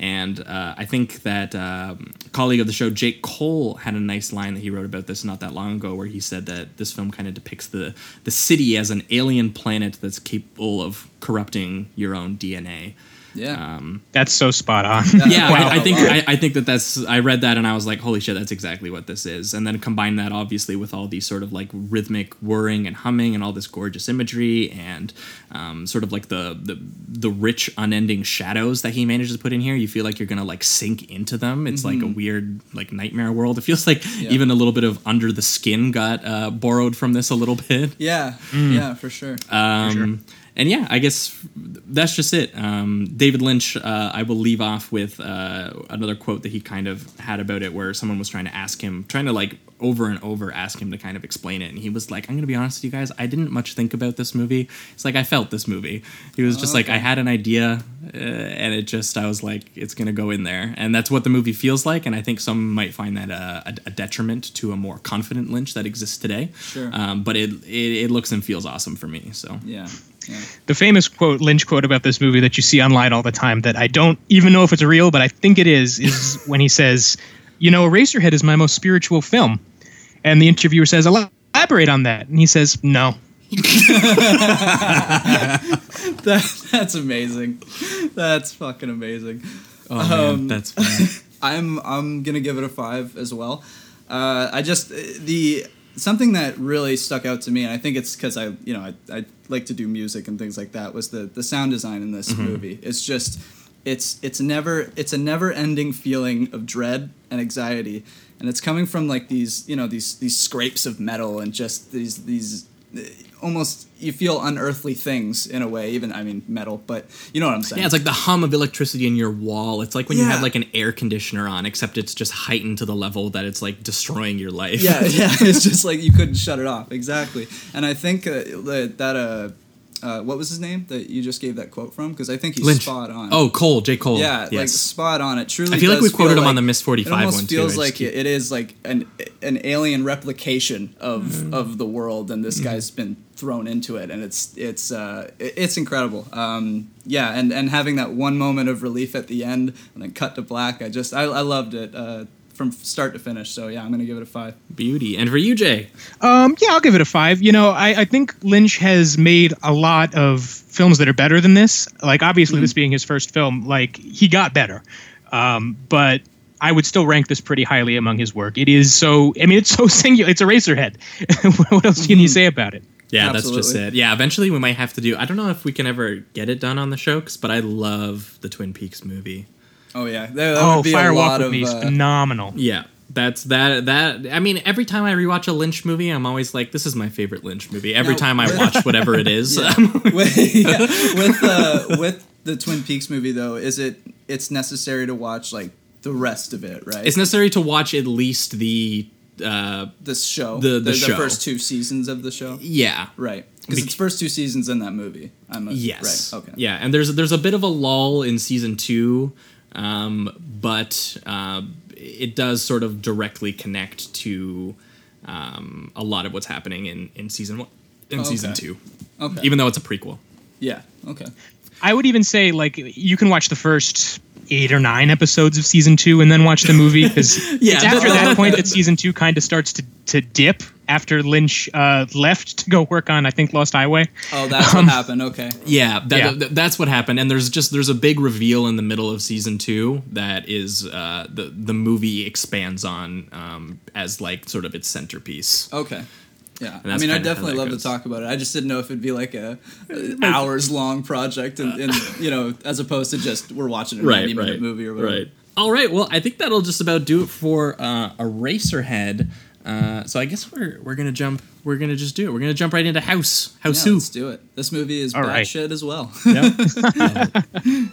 and uh, I think that um, colleague of the show, Jake Cole, had a nice line that he wrote about this not that long ago, where he said that this film kind of depicts the the city as an alien planet that's capable of corrupting your own DNA. Yeah. Um, That's so spot on. yeah, Wow. I, I think I, I think that that's I read that and I was like, holy shit, that's exactly what this is. And then combine that obviously with all these sort of like rhythmic whirring and humming and all this gorgeous imagery and um, sort of like the, the the rich unending shadows that he manages to put in here. You feel like you're gonna like sink into them. It's like a weird like nightmare world. It feels like Yeah. even a little bit of Under the Skin got uh, borrowed from this a little bit. yeah, yeah, for sure. Um, And yeah, I guess that's just it. Um, David Lynch, uh, I will leave off with uh, another quote that he kind of had about it, where someone was trying to ask him, trying to like over and over ask him to kind of explain it, and he was like, "I'm going to be honest with you guys, I didn't much think about this movie. It's like I felt this movie. He was just like, I had an idea, uh, and it just, I was like, it's going to go in there, and that's what the movie feels like. And I think some might find that a, a, a detriment to a more confident Lynch that exists today. Sure. Um, but it, it it looks and feels awesome for me. So. yeah, yeah. the famous quote Lynch quote about this movie that you see online all the time that I don't even know if it's real, but I think it is, is when he says, "You know, Eraserhead is my most spiritual film," and the interviewer says, "Elaborate on that," and he says, "No." That, that's amazing. That's fucking amazing. Oh man, Um, that's funny. I'm I'm gonna give it a five as well. Uh, I just the something that really stuck out to me, and I think it's because I you know I, I like to do music and things like that. Was the the sound design in this mm-hmm. movie? It's just it's it's never it's a never ending feeling of dread and anxiety, and it's coming from like these you know these these scrapes of metal and just these these almost you feel unearthly things in a way. Even I mean metal, but you know what I'm saying. Yeah, it's like the hum of electricity in your wall. It's like when you have like an air conditioner on, except it's just heightened to the level that it's like destroying your life. yeah, yeah. It's just like you couldn't shut it off. Exactly. And I think uh, that that uh, uh, what was his name that you just gave that quote from? Because I think he's Lynch. spot on. Oh, Cole, J. Cole. Yeah, like spot on. It truly. I feel like we quoted him on the Ms. 45 It almost one, too. feels like keep- it is like an an alien replication of Mm-hmm. of the world, and this guy's been thrown into it, and it's it's uh it's incredible. Um, yeah, and and having that one moment of relief at the end, and then cut to black. I just I, I loved it. Uh, from start to finish, so yeah, I'm gonna give it a five. beauty. And for you, Jay, Um, yeah, I'll give it a five. You know, I, I think Lynch has made a lot of films that are better than this. Like, obviously, this being his first film, like he got better. Um, but I would still rank this pretty highly among his work. It is so. I mean, it's so singular. It's a Eraserhead. what else can you say about it? Yeah, that's just it. Yeah, eventually we might have to do. I don't know if we can ever get it done on the show, 'cause- but I love the Twin Peaks movie. Oh yeah, there, that Oh, would be Fire a Walk lot with of. Me is uh, phenomenal. Yeah, that's that. That I mean, every time I rewatch a Lynch movie, I'm always like, "This is my favorite Lynch movie." Every Now, time I with- watch whatever it is, with, yeah, with uh, with the Twin Peaks movie though, is it it's necessary to watch like the rest of it, right? it's necessary to watch at least the. Uh, this show, the- the show. first two seasons of the show, yeah, right? Because it's first two seasons in that movie. I'm a, Yes. right. Okay. Yeah, and there's there's a bit of a lull in season two, um, but uh, it does sort of directly connect to um, a lot of what's happening in in season one, in Oh, season two, Okay. even though it's a prequel. yeah. Okay. I would even say like you can watch the first eight or nine episodes of season two and then watch the movie because Yeah, it's after that- that point that season two kind of starts to, to dip after Lynch uh, left to go work on I think Lost Highway. Oh, that's Um, what happened. Okay. Yeah, that, Yeah. th- that's what happened. And there's just there's a big reveal in the middle of season two that is uh, the the movie expands on um, as like sort of its centerpiece. Okay. Yeah. I mean, I kinda definitely love goes. to talk about it. I just didn't know if it'd be like a, a hours long project, and, and you know, as opposed to just we're watching a ninety minute movie or whatever. Right. All right. Well, I think that'll just about do it for uh, Eraserhead. Uh, so I guess we're we're gonna jump. We're gonna just do it. We're gonna jump right into House. House Yeah, Who. let's do it. This movie is All right. batshit as well. Yep.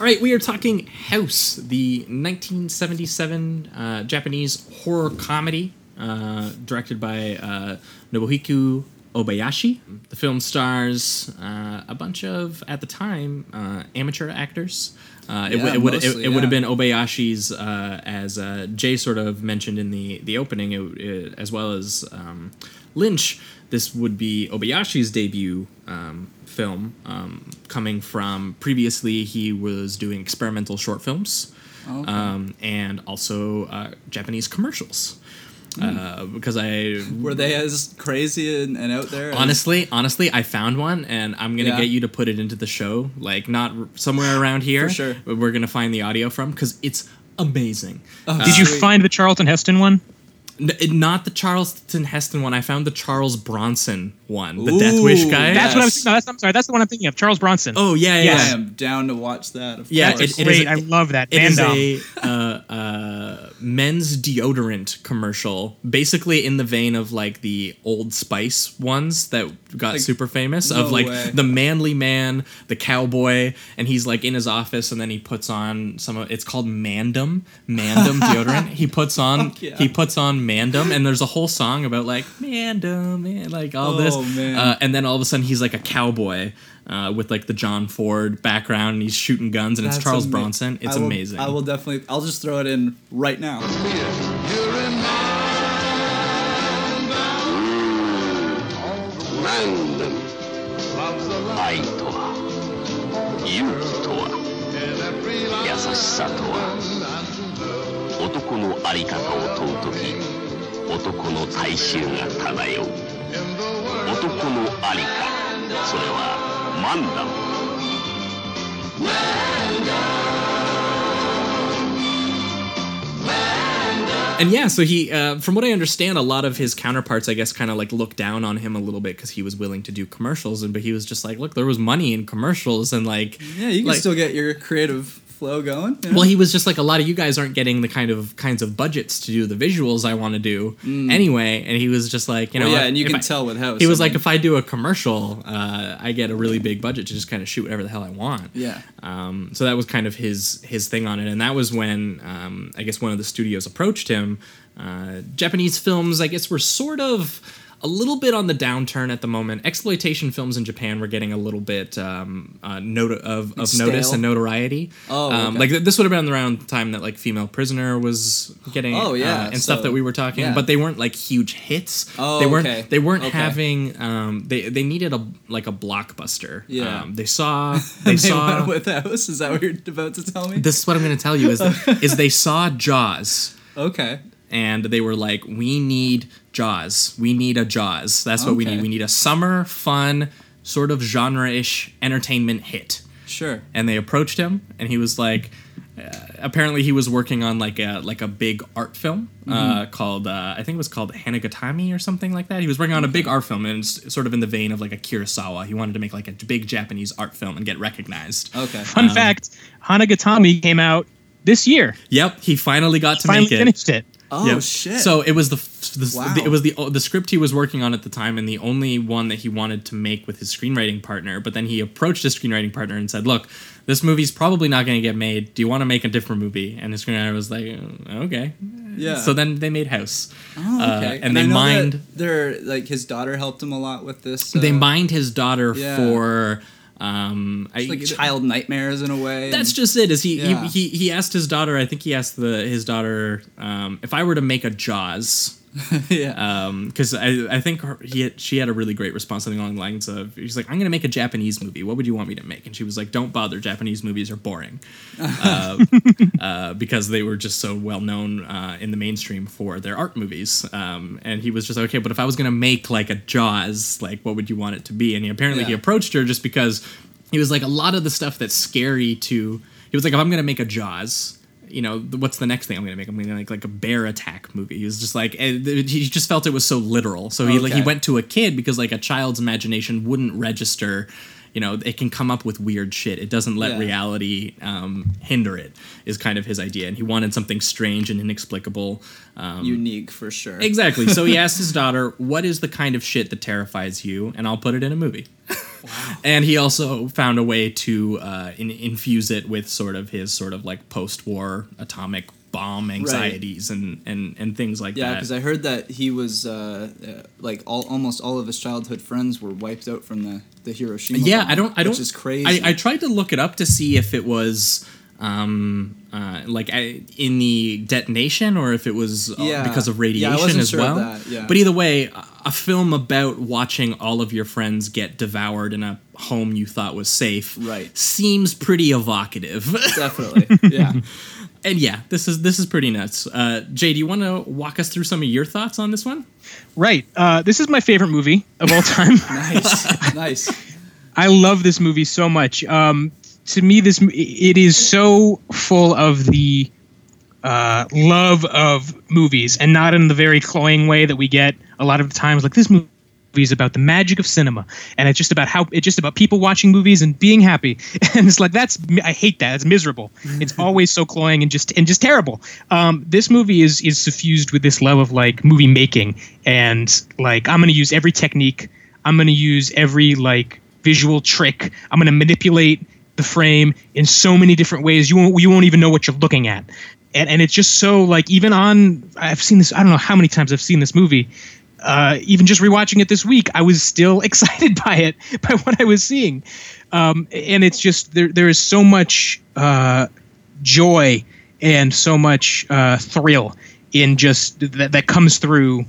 All right, we are talking House, the 1977 uh, Japanese horror comedy uh, directed by uh, Nobuhiko Obayashi. The film stars uh, a bunch of, at the time, uh, amateur actors. Uh, it, Yeah, would- it would it, mostly, it would have been Obayashi's, uh, as uh, Jay sort of mentioned in the the opening, it, it- as well as um, Lynch. This would be Obayashi's debut um, film, um, coming from previously he was doing experimental short films, Oh, um, and also uh, Japanese commercials. Uh, because I Were they as crazy and, and out there? as- honestly, honestly, I found one, and I'm gonna Yeah. get you to put it into the show, like not r- somewhere around here. For sure. but we're gonna find the audio from because it's amazing. Oh, Did you sweet. find the Charlton Heston one? N- it- not the Charleston Heston one. I found the Charles Bronson one, the Death Wish Ooh, guy. That's what I Yes. was. No, that's, I'm sorry. That's the one I'm thinking of. Charles Bronson. Oh yeah, yeah. Yes. I am down to watch that. Of Yeah, course. it- it Great. is a- I love that. It Van is a uh, uh, men's deodorant commercial, basically in the vein of like the Old Spice ones that got Like, super famous. no of like way. the manly man, the cowboy, and he's like in his office, and then he puts on some. of It's called Mandom, Mandom deodorant. He puts on yeah. he puts on Mandom, and there's a whole song about like Mandom, man, like all this. Oh, man. Uh, and then all of a sudden he's like a cowboy. Uh, with like the John Ford background, and he's shooting guns, and it's Charles ama- Bronson. It's I will- amazing. I will definitely. I'll just throw it in right now. And yeah, so he, uh, from what I understand, a lot of his counterparts, I guess, kind of like looked down on him a little bit because he was willing to do commercials, and but he was just like, look, there was money in commercials, and like, yeah, you can like, still get your creative flow going. you know? Well, he was just like a lot of you guys aren't getting the kind of kinds of budgets to do the visuals I want to do anyway, and he was just like, you know, Mm. Well, yeah, and you can I- tell with House. He was like, if I do a commercial, uh, I get a really big budget to just kind of shoot whatever the hell I want. Yeah. Um, so that was kind of his his thing on it, and that was when um, I guess one of the studios approached him. Uh, Japanese films, I guess, were sort of a little bit on the downturn at the moment. Exploitation films in Japan were getting a little bit um, uh, not- of, of notice and notoriety. Oh, um, okay. like th- this would have been around the time that like Female Prisoner was getting, Oh, yeah, uh, and stuff that we were talking, yeah. but they weren't like huge hits. Oh, they weren't. okay. They weren't Okay. having. Um, they they needed a like a blockbuster. Yeah. Um, they saw. They they saw. with House. Is that what you're about to tell me? this is what I'm going to tell you is is they saw Jaws okay. and they were like, we need Jaws. We need a Jaws. That's what we need. We need a summer fun sort of genre-ish entertainment hit. Sure. And they approached him, and he was like, uh, apparently he was working on like a like a big art film uh, Mm-hmm. called uh, I think it was called Hanagatami or something like that. He was working on a big art film, and it's sort of in the vein of like a Kurosawa. He wanted to make like a big Japanese art film and get recognized. Okay. Fun fact: Hanagatami came out this year. Yep, he finally got to Finally make it. finished it. Oh Yep. shit. So it was the, the Wow. it was the the script he was working on at the time, and the only one that he wanted to make with his screenwriting partner. But then he approached his screenwriting partner and said, "Look, this movie's probably not going to get made. Do you want to make a different movie?" And his screenwriter was like, "Uh, "Okay." yeah. So then they made House. Oh, uh, okay. and they I know that mined- Their like his daughter helped him a lot with this. they uh, mined his daughter yeah. for. Um, I, like child nightmares in a way. That's just it. Is he, Yeah. he he he asked his daughter? I think he asked the his daughter um, if I were to make a Jaws. yeah. because I, I think her, he had, she had a really great response something along the lines of she's like I'm gonna make a Japanese movie. What would you want me to make? And she was like don't bother. Japanese movies are boring. Uh, uh, because they were just so well known uh, in the mainstream for their art movies. Um, and he was just okay but if I was gonna make like a Jaws like what would you want it to be? And he apparently he approached her just because he was like a lot of the stuff that's scary to he was like if I'm gonna make a Jaws you know, what's the next thing I'm going to make? I'm going to make like a bear attack movie. He was just like, he just felt it was so literal. So he like he went to a kid because like a child's imagination wouldn't register. You know, it can come up with weird shit. It doesn't let Yeah. reality um, hinder it. Is kind of his idea, and he wanted something strange and inexplicable. Um, Unique for sure. Exactly. So he asked his daughter, "What is the kind of shit that terrifies you?" And I'll put it in a movie. And he also found a way to uh, in, infuse it with sort of his sort of like post-war atomic bomb anxieties and, and and things like Yeah, that. Yeah, because I heard that he was uh, uh, like all almost all of his childhood friends were wiped out from the the Hiroshima. yeah, bomb, I don't. I don't. Which is crazy. I, I tried to look it up to see if it was um uh like I, in the detonation or if it was uh, Yeah. because of Yeah, radiation wasn't as sure well that, yeah. but either way a- a film about watching all of your friends get devoured in a home you thought was safe Right. seems pretty evocative Definitely. Yeah. and yeah this is this is pretty nuts uh jay do you want to walk us through some of your thoughts on this one Right. Uh, this is my favorite movie of all time. nice. nice. I love this movie so much. Um, to me, this it is so full of the uh, love of movies, and not in the very cloying way that we get a lot of the times. Like this movie is about the magic of cinema, and it's just about how it's just about people watching movies and being happy. And it's like that's I hate that. It's miserable. It's always so cloying and just and just terrible. Um, this movie is is suffused with this love of like movie making and like I'm gonna use every technique. I'm gonna use every like visual trick. I'm gonna manipulate the frame in so many different ways. You won't you won't even know what you're looking at. And and it's just so like even on I've seen this I don't know how many times I've seen this movie. Uh, even just rewatching it this week, I was still excited by it, by what I was seeing, um, and it's just there. There is so much uh, joy and so much uh, thrill in just that that comes through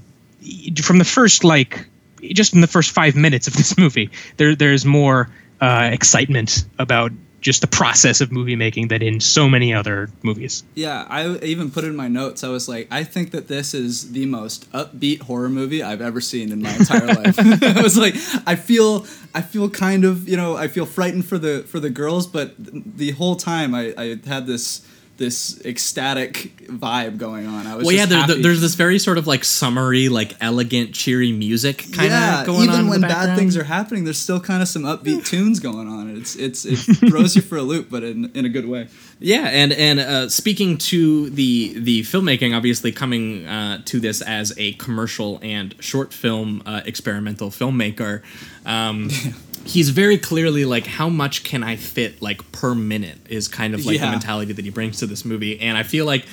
from the first like just in the first five minutes of this movie. There there's more uh, excitement about just the process of movie making that in so many other movies. Yeah, I even put in my notes. I was like, I think that this is the most upbeat horror movie I've ever seen in my entire life. I was like, I feel, I feel kind of, you know, I feel frightened for the for the girls, but the whole time I, I had this this ecstatic vibe going on. I was Well, yeah, there, there's this very sort of like summery, like elegant, cheery music kind of yeah, going even on. Even when bad things are happening, there's still kind of some upbeat tunes going on. It's it's it throws you for a loop, but in in a good way. Yeah, and and uh, speaking to the the filmmaking, obviously coming uh, to this as a commercial and short film uh, experimental filmmaker, um, he's very clearly like, how much can I fit like per minute is kind of like the mentality that he brings to this movie, and I feel like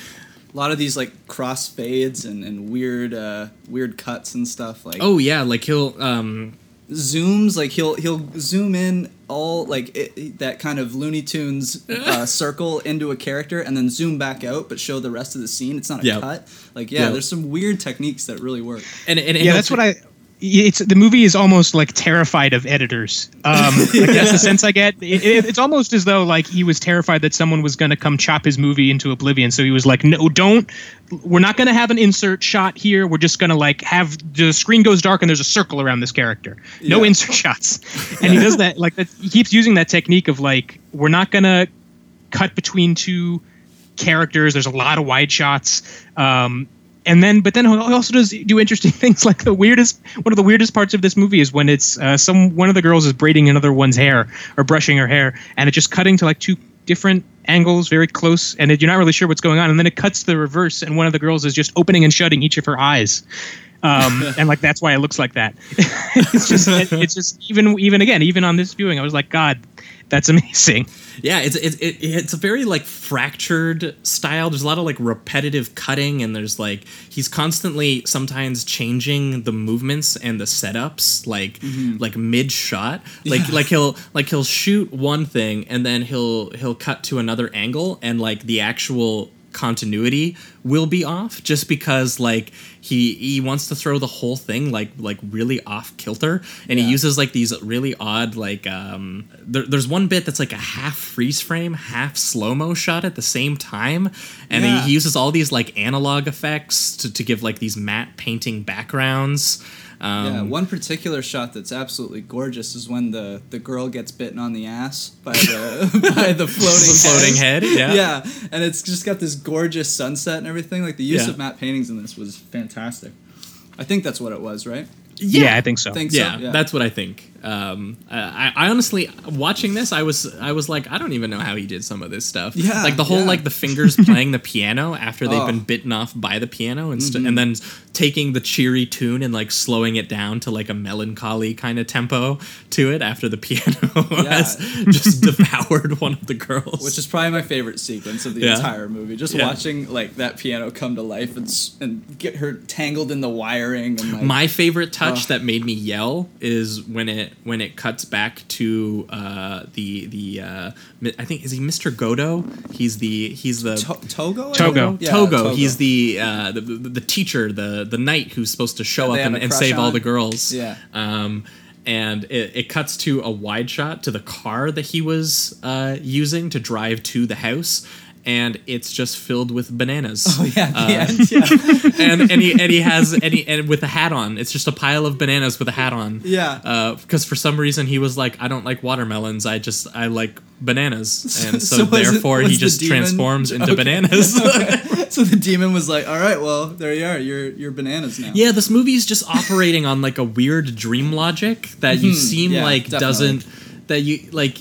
A lot of these like cross fades and, and weird uh, weird cuts and stuff like oh yeah, like he'll um, zooms like he'll he'll zoom in all like it, that kind of Looney Tunes uh, circle into a character and then zoom back out but show the rest of the scene. It's not a Yeah. cut. Like yeah, Yeah. there's some weird techniques that really work. and, and, and yeah, that's t- what I. It's the movie is almost like terrified of editors. Um, like that's the sense I get. It, it- it's almost as though like he was terrified that someone was going to come chop his movie into oblivion. So he was like, "No, don't. We're not going to have an insert shot here. We're just going to like have the screen goes dark and there's a circle around this character. No Yeah. insert shots." And he does that like that. He keeps using that technique of like, "We're not going to cut between two characters. There's a lot of wide shots. Um, and then, but then he also does do interesting things. Like the weirdest, one of the weirdest parts of this movie is when it's uh, some one of the girls is braiding another one's hair or brushing her hair, and it's just cutting to like two different angles, very close, and it, you're not really sure what's going on. And then it cuts to the reverse, and one of the girls is just opening and shutting each of her eyes. Um, and like that's why it looks like that. it's just, it, it's just even, even again, even on this viewing, I was like, God, that's amazing. Yeah, it's it's it, it's a very like fractured style. There's a lot of like repetitive cutting, and there's like he's constantly sometimes changing the movements and the setups, like mm-hmm. like mid shot. Like like he'll like he'll shoot one thing, and then he'll he'll cut to another angle, and like the actual continuity will be off just because like he he wants to throw the whole thing like like really off kilter. And he uses like these really odd like um there, there's one bit that's like a half freeze frame half slow mo shot at the same time. And Yeah. he, he uses all these like analog effects to, to give like these matte painting backgrounds um, yeah, one particular shot that's absolutely gorgeous is when the, the girl gets bitten on the ass by the by the floating the floating head yeah Yeah, and it's just got this gorgeous sunset and everything. Like the use Yeah. of matte paintings in this was fantastic. I think that's what it was, right? Yeah, I think so. Think so? yeah, that's what I think. Um, I, I honestly watching this, I was I was like, I don't even know how he did some of this stuff. Yeah, like the whole yeah. like the fingers playing the piano after they've Oh. been bitten off by the piano, and st- and then taking the cheery tune and like slowing it down to like a melancholy kind of tempo to it after the piano has just devoured one of the girls. Which is probably my favorite sequence of the Yeah. entire movie. Just Yeah. watching like that piano come to life and and get her tangled in the wiring and like My favorite touch Ugh. that made me yell is when it when it cuts back to uh, the the uh, I think is he Mr. Godo? He's the he's the To- Togo. Togo. Yeah, Togo. He's the, uh, the the the teacher, the the knight who's supposed to show That they up and, and crush save all the girls. Yeah. Um, and it, it cuts to a wide shot to the car that he was uh, using to drive to the house. And it's just filled with bananas. Oh yeah, Uh, end, yeah. and and he and he has and, he, and with a hat on. It's just a pile of bananas with a hat on. Yeah. Because for some reason he was like, I don't like watermelons. I just I like bananas, and so, so was it- therefore he just demon- transforms into Okay. bananas. so the demon was like, "All right, well, there you are. You're you're bananas now." yeah, this movie is just operating on like a weird dream logic that you seem Mm-hmm. yeah, like definitely. doesn't that you like.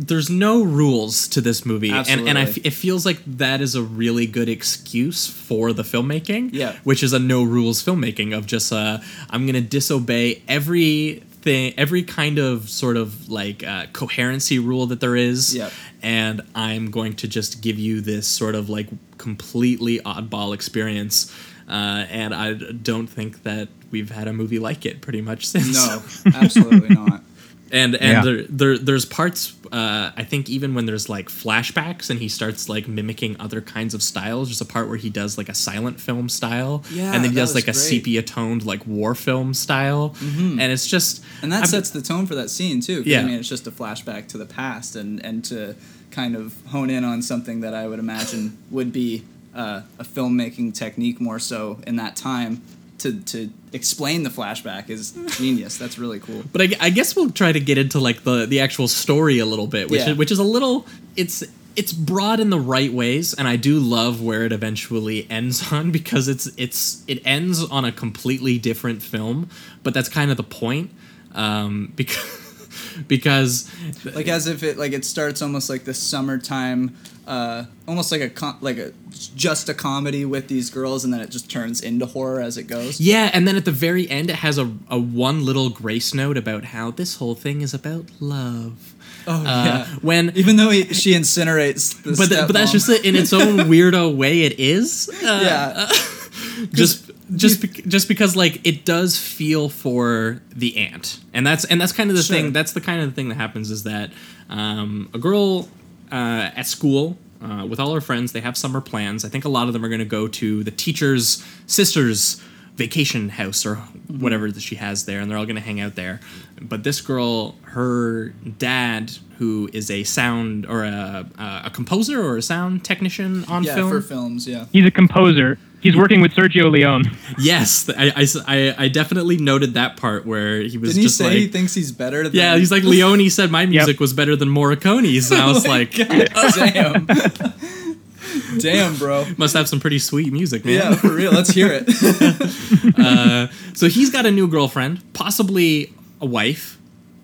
There's no rules to this movie, and and I f- it feels like that is a really good excuse for the filmmaking. Yeah. which is a no rules filmmaking of just uh, I'm gonna disobey everything, every kind of sort of like uh, coherency rule that there is. Yep. and I'm going to just give you this sort of like completely oddball experience. Uh, and I don't think that we've had a movie like it pretty much since. No, absolutely not. And and Yeah. there, there there's parts uh, I think even when there's like flashbacks and he starts like mimicking other kinds of styles. There's a part where he does like a silent film style, Yeah, and then he does like a great. Mm-hmm. sepia toned like war film style, and it's just and that I'm- sets the tone for that scene too. Yeah. I mean it's just a flashback to the past, and and to kind of hone in on something that I would imagine would be uh, a filmmaking technique more so in that time. To, to explain the flashback is genius. That's really cool. But I, I guess we'll try to get into like the the actual story a little bit, which Yeah. is, which is a little it's it's broad in the right ways, and I do love where it eventually ends on because it's it's it ends on a completely different film, but that's kind of the point um, because because like as if it like it starts almost like the summertime uh almost like a com- like a just a comedy with these girls and then it just turns into horror as it goes. Yeah, and then at the very end it has a a one little grace note about how this whole thing is about love. oh Uh, when even though he, she incinerates the but, th- but that's just it in its own weirdo way it is. Uh, yeah. Just just bec just because like it does feel for the ant. And that's and that's kind of the Sure. thing that's the kind of the thing that happens is that um, a girl uh, at school uh, with all her friends they have summer plans. I think a lot of them are going to go to the teacher's sister's vacation house or whatever that she has there and they're all going to hang out there. But this girl her dad who is a sound or a, a composer or a sound technician on yeah film for films yeah. He's a composer. He's working with Sergio Leone. Yes, I, I, I, I s- I- I definitely noted that part where he was didn't he just say like, he thinks he's better than yeah, he's like Leone said my music Yep. was better than Morricone's, and I was oh like, oh, damn damn bro must have some pretty sweet music, man. yeah for real let's hear it uh, So he's got a new girlfriend, possibly a wife.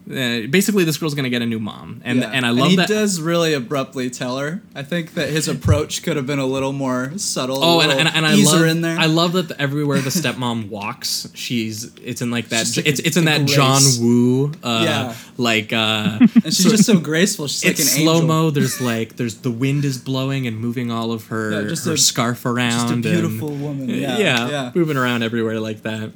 Uh, basically, this girl's gonna get a new mom, and Yeah. and I love he that. does really abruptly tell her. I think that his approach could have been a little more subtle. Oh, and, and, and I love in there. I love that the, everywhere the stepmom walks, she's it's in like that like it's it's in that grace. John Woo uh, Yeah. like uh, and she's just so graceful. She's like it's an slow mo. There's like there's the wind is blowing and moving all of her Yeah, just her a- scarf around. Just a and- beautiful woman. Yeah, yeah, yeah. moving around everywhere like that.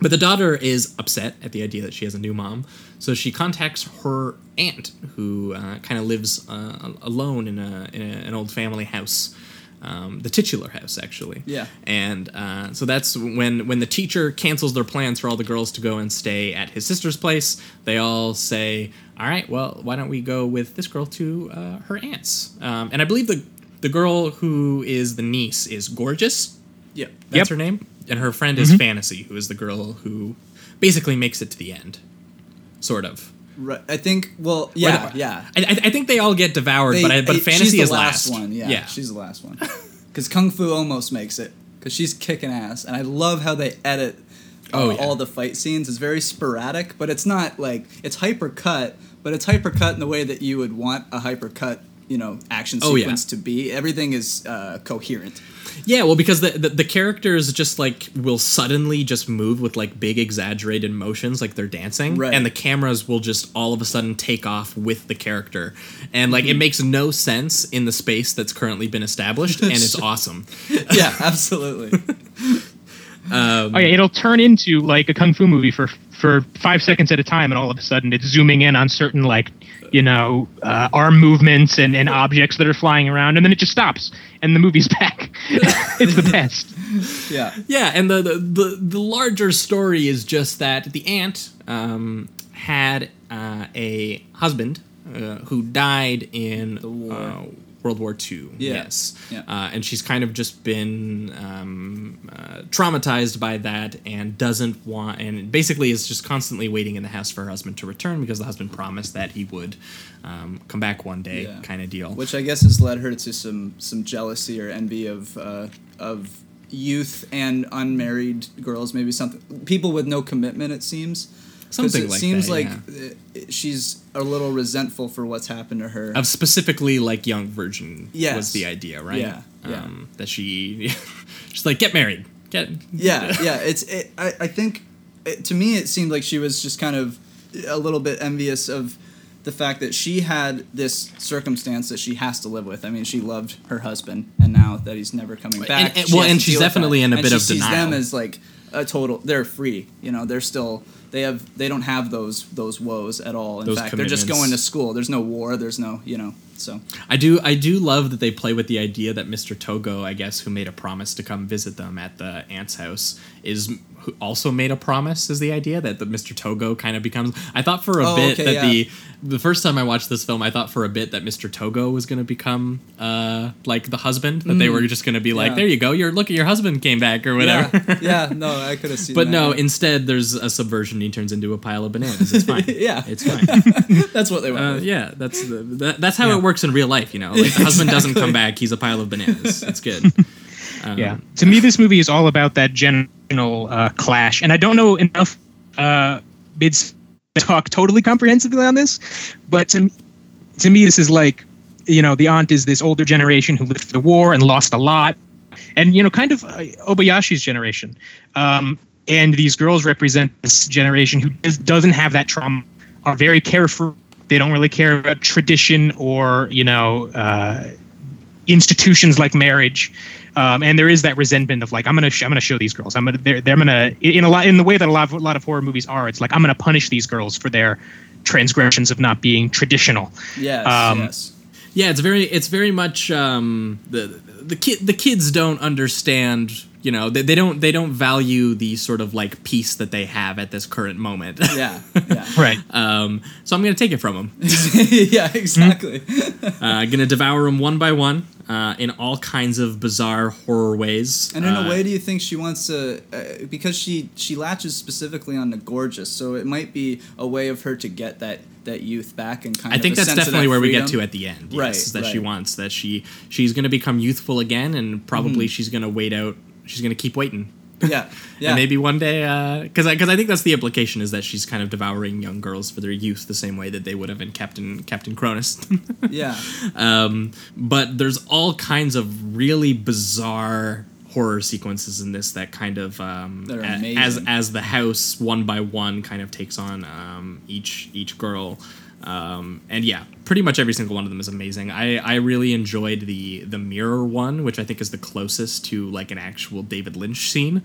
But the daughter is upset at the idea that she has a new mom, so she contacts her aunt, who uh, kind of lives uh, alone in, a, in a, an old family house, um, the titular house actually. Yeah. And uh, so that's when when the teacher cancels their plans for all the girls to go and stay at his sister's place. They all say, "All right, well, why don't we go with this girl to uh, her aunt's?" Um, and I believe the the girl who is the niece is gorgeous. Yeah. That's Yep. her name. And her friend is Fantasy, who is the girl who basically makes it to the end. Sort of. Right. I think. Well, yeah, Or- yeah. I, I I think they all get devoured, but I, but They- Fantasy she's the is last, last. one. Yeah, yeah. she's the last one. Because Kung Fu almost makes it. Because she's kicking ass, and I love how they edit. uh, Oh, yeah. all the fight scenes. It's very sporadic, but it's not like it's hyper cut. But it's hyper cut in the way that you would want a hyper cut, you know, action Oh, yeah. sequence to be. Everything is uh, coherent. Yeah, well, because the, the the characters just like will suddenly just move with like big exaggerated motions, like they're dancing, Right. and the cameras will just all of a sudden take off with the character, and like Mm-hmm. it makes no sense in the space that's currently been established, and it's awesome. yeah, absolutely. Oh yeah, it'll turn into like a kung fu movie for for five seconds at a time, and all of a sudden it's zooming in on certain like you know uh, arm movements and, and objects that are flying around, and then it just stops, and the movie's back. it's the best. Yeah. Yeah, and the the, the, the larger story is just that the aunt um, had uh, a husband uh, who died in the war. World War II. Yeah. Yes, Yeah. Uh, and she's kind of just been um, uh, traumatized by that and doesn't want, and basically is just constantly waiting in the house for her husband to return because the husband promised that he would um, come back one day, Yeah. kind of deal. which I guess has led her to some some jealousy or envy of uh, of youth and unmarried girls. Maybe something people with no commitment. It seems. Something it like seems that, like yeah. uh, she's a little resentful for what's happened to her. of specifically like young virgin Yes. was the idea, right? Yeah, yeah. Um, that she she's like get married, get yeah, yeah. It's it, I I think it, to me it seemed like she was just kind of a little bit envious of the fact that she had this circumstance that she has to live with. I mean, she loved her husband, and now that he's never coming back, and- she well, and she's definitely in a And bit she of sees them denial. as like a total. They're free. You know, they're still they have they don't have those those woes at all. In Those fact, they're just going to school. There's no war. There's no you know. So I do I do love that they play with the idea that Mr. Togo, I guess, who made a promise to come visit them at the aunt's house, is who also made a promise. Is the idea that the Mr. Togo kind of becomes? I thought for a Oh, bit okay, that yeah. the the first time I watched this film, I thought for a bit that Mr. Togo was going to become uh like the husband. That they were just going to be like, Mm. yeah. there you go, your look at your husband came back or whatever. yeah, yeah. No, I could have seen. That. But that, no, instead there's a subversion. He turns into a pile of bananas. It's fine. Yeah. it's fine. that's what they went. Uh, yeah, that's the, that, that's how it works in real life. You know, like the husband doesn't come back; he's a pile of bananas. It's good. Um, yeah. To me, this movie is all about that uh, clash, and I don't know enough uh, bids to talk totally comprehensively on this, but to, to me, this is like, you know, the aunt is this older generation who lived the war and lost a lot, and you know, kind of uh, Obayashi's generation, um, and these girls represent this generation who does, doesn't have that trauma, are very carefree. They don't really care about tradition or you know. Uh, institutions like marriage um, and there is that resentment of like I'm gonna sh- I'm gonna show these girls I'm gonna they're, they're gonna in a lot in the way that a lot of a lot of horror movies are it's like I'm gonna punish these girls for their transgressions of not being traditional Yes. Um, yes. yeah, it's very it's very much um, the the kid the kids don't understand. You know, they, they don't they don't value the sort of like peace that they have at this current moment. Yeah. Yeah. right um, so I'm gonna take it from them. yeah. Exactly. Uh, gonna devour them one by one uh, in all kinds of bizarre horror ways. And in Uh, a way, do you think she wants to? Uh, because she she latches specifically on the gorgeous, so it might be a way of her to get that that youth back and kind I of. I think a that's sense definitely that where we get to at the end. Yes, Right, is that she wants that she she's going to become youthful again, and probably Mm-hmm. she's going to wait out. She's going to keep waiting. Yeah. Yeah. And maybe one day, because I because I think that's the implication is that she's kind of devouring young girls for their youth, the same way that they would have in Captain Captain Kronos. yeah. um, but there's all kinds of really bizarre horror sequences in this that kind of um, That as as the house one by one kind of takes on um, each each girl. Um, and yeah, pretty much every single one of them is amazing. I, I really enjoyed the the mirror one, which I think is the closest to like an actual David Lynch scene.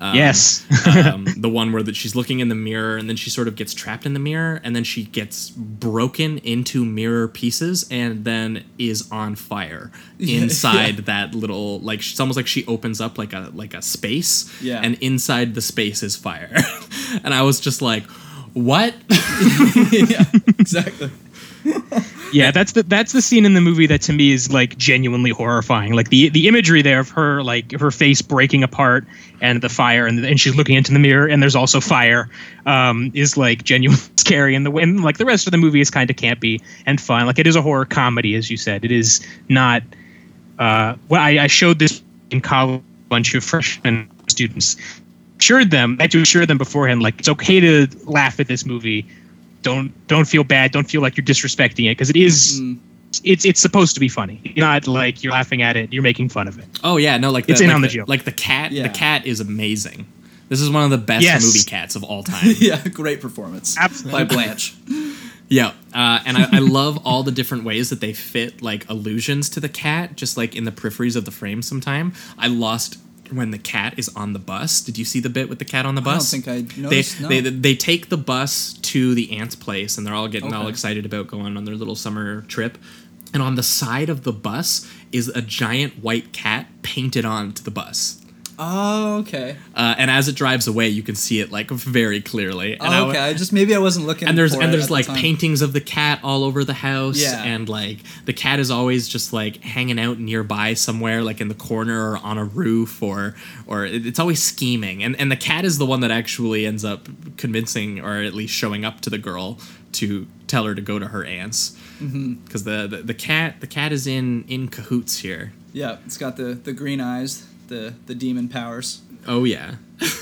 Um, yes um, the one where that she's looking in the mirror and then she sort of gets trapped in the mirror and then she gets broken into mirror pieces and then is on fire inside that little like it's almost like she opens up like a like a space Yeah. and inside the space is fire and I was just like what yeah. Exactly. yeah that's the that's the scene in the movie that to me is like genuinely horrifying like the the imagery there of her like her face breaking apart and the fire and, and she's looking into the mirror and there's also fire um is like genuinely scary and the way and, like the rest of the movie is kind of campy and fun like it is a horror comedy as you said it is not uh well i, I showed this in college a bunch of freshman students assured them I had to assure them beforehand like it's okay to laugh at this movie don't don't feel bad don't feel like you're disrespecting it because it is- Mm. it's it's supposed to be funny You're not like you're laughing at it you're making fun of it oh yeah no like the, It's in like on the the joke. like the cat Yeah. the cat is amazing this is one of the best Yes. movie cats of all time Yeah. Great performance. Absolutely. By Blanche. Yeah, uh, and I, I love all the different ways that they fit like allusions to the cat, just like in the peripheries of the frame. Sometime I lost when the cat is on the bus. Did you see the bit with the cat on the bus? I don't think I They, no. they they take the bus to the aunt's place, and they're all getting all excited about going on their little summer trip. And on the side of the bus is a giant white cat painted onto the bus. Oh, okay. Uh, and as it drives away, you can see it like very clearly. And Oh, okay. I just maybe I wasn't looking. and there's and there's at the like paintings of the cat all over the house Yeah. and like the cat is always just like hanging out nearby somewhere like in the corner or on a roof or or it's always scheming and and the cat is the one that actually ends up convincing or at least showing up to the girl to tell her to go to her aunt's because the, the the cat the cat is in in cahoots here Yeah, it's got the the green eyes, the the demon powers. oh yeah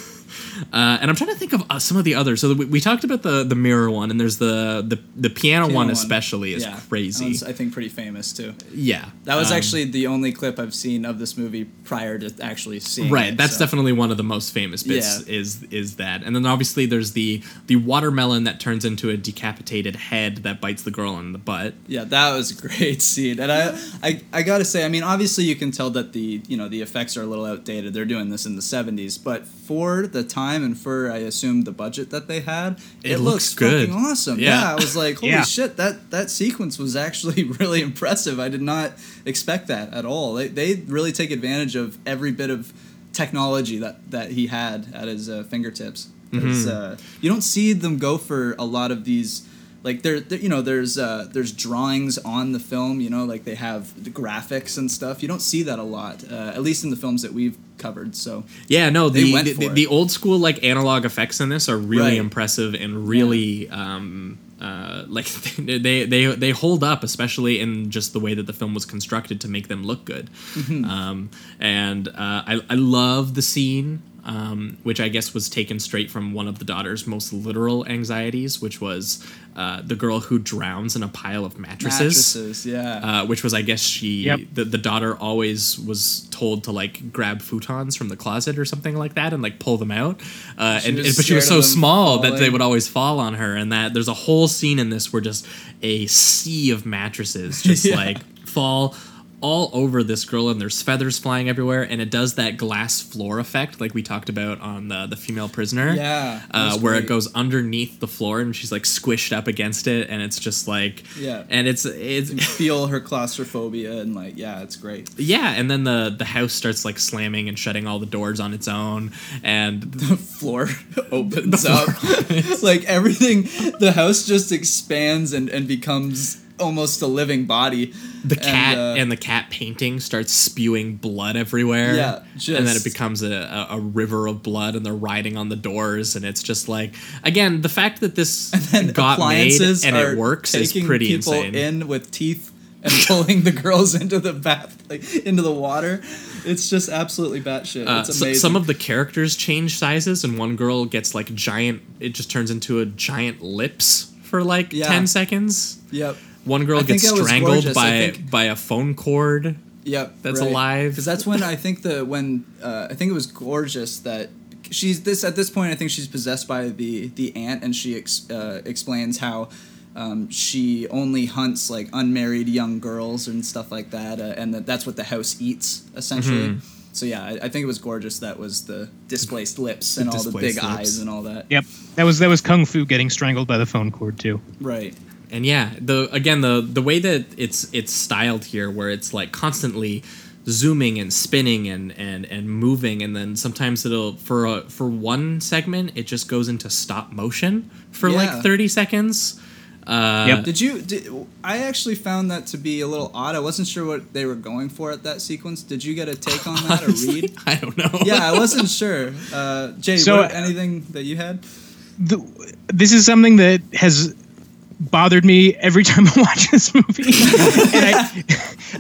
Uh, and I'm trying to think of uh, some of the others. So we, we talked about the the mirror one, and there's the the, the piano, Piano one one. especially is Yeah, that crazy. I think pretty famous too. yeah, That was Um, actually the only clip I've seen of this movie prior to actually seeing right. it, That's so- definitely one of the most famous bits. Yeah. Is is that, and then obviously there's the the watermelon that turns into a decapitated head that bites the girl in the butt. Yeah, that was a great scene, and I, I, I gotta say, I mean, obviously you can tell that the, you know, the effects are a little outdated. They're doing this in the '70s, but for the time and for I assume the budget that they had, It it, looks looks good. awesome. Yeah. Yeah. I was like, holy Yeah. shit, that that sequence was actually really impressive. I did not expect that at all. They, they really take advantage of every bit of technology that that he had at his uh, fingertips. 'Cause, uh, you don't see them go for a lot of these like there, there you know there's uh, there's drawings on the film you know like they have the graphics and stuff you don't see that a lot uh, at least in the films that we've covered so Yeah, no, the the, the, the old school like analog effects in this are really Right. impressive and really um uh like they they they hold up especially in just the way that the film was constructed to make them look good. Mm-hmm. Um and uh I I love the scene um, which I guess was taken straight from one of the daughter's most literal anxieties, which was uh, the girl who drowns in a pile of mattresses mattresses yeah uh, which was I guess she Yep. the, the daughter always was told to like grab futons from the closet or something like that and like pull them out. Uh, and, and- but she was so scared of them small that they would always fall on her, and that there's a whole scene in this where just a sea of mattresses just Yeah. like fall all over this girl and there's feathers flying everywhere and it does that glass floor effect like we talked about on the the female prisoner. Yeah, uh, where it goes underneath the floor and she's like squished up against it and it's just like Yeah. and it's it's You feel her claustrophobia and like yeah it's great. Yeah, and then the the house starts like slamming and shutting all the doors on its own, and the floor opens up. It's like everything the house just expands and and becomes almost a living body the cat uh, and, the cat painting starts spewing blood everywhere. Yeah, and then it becomes a, a, a river of blood, and they're riding on the doors, and it's just like again the fact that this and got made and it works is pretty people insane. in with teeth and pulling the girls into the bath like into the water it's just absolutely batshit Uh, it's so- amazing some of the characters change sizes, and one girl gets like giant. It just turns into a giant lips for like Yeah. ten seconds. yep One girl I gets strangled by by a phone cord. Yep, That's alive. Because that's when I think the when uh, I think it was gorgeous that she's this at this point. I think she's possessed by the the aunt, and she ex, uh, explains how um, she only hunts like unmarried young girls and stuff like that, uh, and that that's what the house eats essentially. Mm-hmm. So yeah, I, I think it was gorgeous. That was the displaced lips and all the big lips. eyes and all that. Yep. That was that was Kung Fu getting strangled by the phone cord too. Right. And yeah the again the the way that it's it's styled here where it's like constantly zooming and spinning and and and moving and then sometimes it'll for a, for one segment it just goes into stop motion for Yeah. like 30 seconds uh Yep. Did you? Did, I actually found that to be a little odd. I wasn't sure what they were going for at that sequence. Did you get a take on that or read? i don't know yeah, I wasn't sure. Uh, Jay, So, what, anything that you had? The, this is something that has bothered me every time I watch this movie. and I,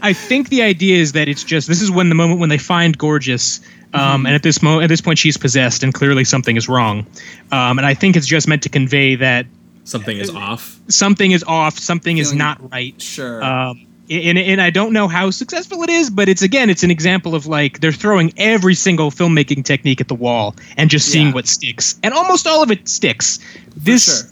I think the idea is that it's just this is when the moment when they find Gorgeous, um, and at this moment, at this point, she's possessed, and clearly something is wrong. Um, and I think it's just meant to convey that something is off something is off, something is not right. Sure. Um, and, and I don't know how successful it is, but it's again, it's an example of like they're throwing every single filmmaking technique at the wall and just seeing Yeah. what sticks, and almost all of it sticks. This sure.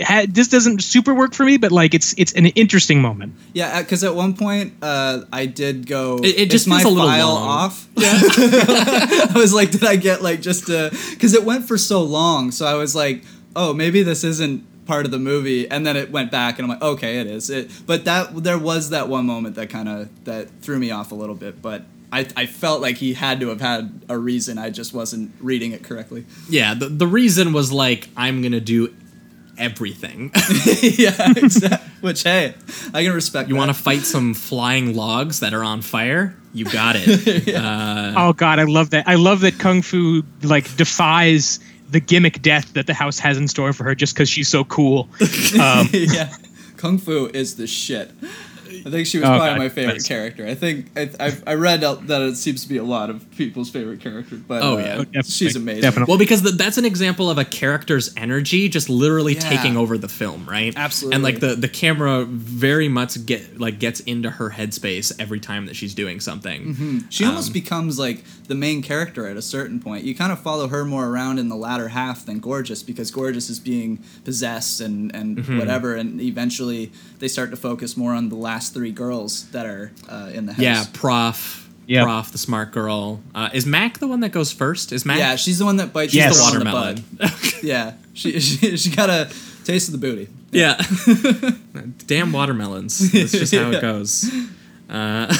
Ha- this doesn't super work for me, but like it's it's an interesting moment. Yeah, because at one point uh, I did go. It- it just "Is my feels a little file long." off. Yeah. I was like, did I get like just a? Because it went for so long, so I was like, oh, maybe this isn't part of the movie, and then it went back, and I'm like, okay, it is. It, but that there was that one moment that kind of that threw me off a little bit, but. I, I felt like he had to have had a reason. I just wasn't reading it correctly. yeah the, the reason was like i'm gonna do everything yeah, exactly. Which hey, I can respect. you want to fight some flying logs that are on fire you got it uh, oh god, I love that. I love that kung fu like defies the gimmick death that the house has in store for her just because she's so cool. Um, yeah, kung fu is the shit. I think she was Oh, probably God, my favorite nice. character. I think I, I've, I read that it seems to be a lot of people's favorite character. But Oh, uh, yeah. Oh, definitely. she's amazing. Definitely. Well, because th that's an example of a character's energy just literally Yeah. taking over the film, right? Absolutely. And like the the camera very much get like gets into her headspace every time that she's doing something. She almost Um, becomes like the main character at a certain point. You kind of follow her more around in the latter half than Gorgeous because Gorgeous is being possessed and, and Mm-hmm. whatever, and eventually they start to focus more on the last three girls that are uh, in the house. Yeah, Prof. Yep. Prof, the smart girl. Uh, is Mac the one that goes first? Is Mac? Yeah, she's the one that bites Yes. the the girl in the watermelon. Yeah, she, she she got a taste of the booty. yeah. Damn watermelons. That's just how Yeah. it goes. Uh,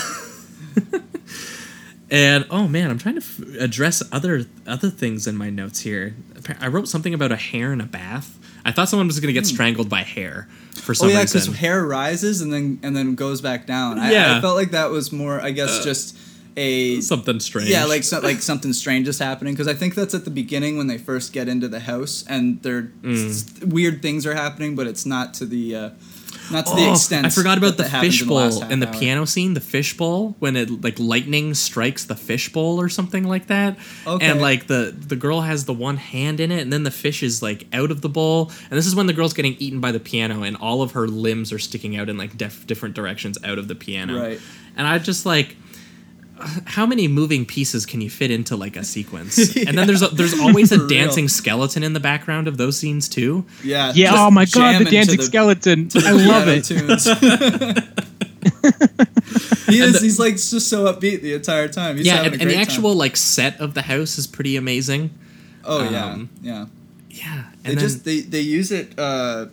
and oh man, I'm trying to f- address other other things in my notes here. I wrote something about a hair in a bath. I thought someone was going to get strangled by hair for Oh some yeah, because reason. hair rises and then and then goes back down. I, Yeah. Uh, I felt like that was more, I guess, just a Something strange. Yeah, like so, like something strange is happening because I think that's at the beginning when they first get into the house and they're Mm. s- weird things are happening, but it's not to the uh, not to the Oh, extent. I forgot about the in fishbowl in the piano scene. The fishbowl when it like lightning strikes the fishbowl or something like that. Okay. And like the the girl has the one hand in it, and then the fish is like out of the bowl. And this is when the girl's getting eaten by the piano, and all of her limbs are sticking out in like def- different directions out of the piano. Right. And I just like. How many moving pieces can you fit into like a sequence? And then there's a, there's always a For real. dancing skeleton in the background of those scenes too. Yeah. yeah. Oh my god, the dancing the skeleton. I love it. he is. he's like just so upbeat the entire time. He's yeah, having and, a and the great time. actual like set of the house is pretty amazing. Oh yeah, um, yeah. Yeah, They and then just they they use it uh,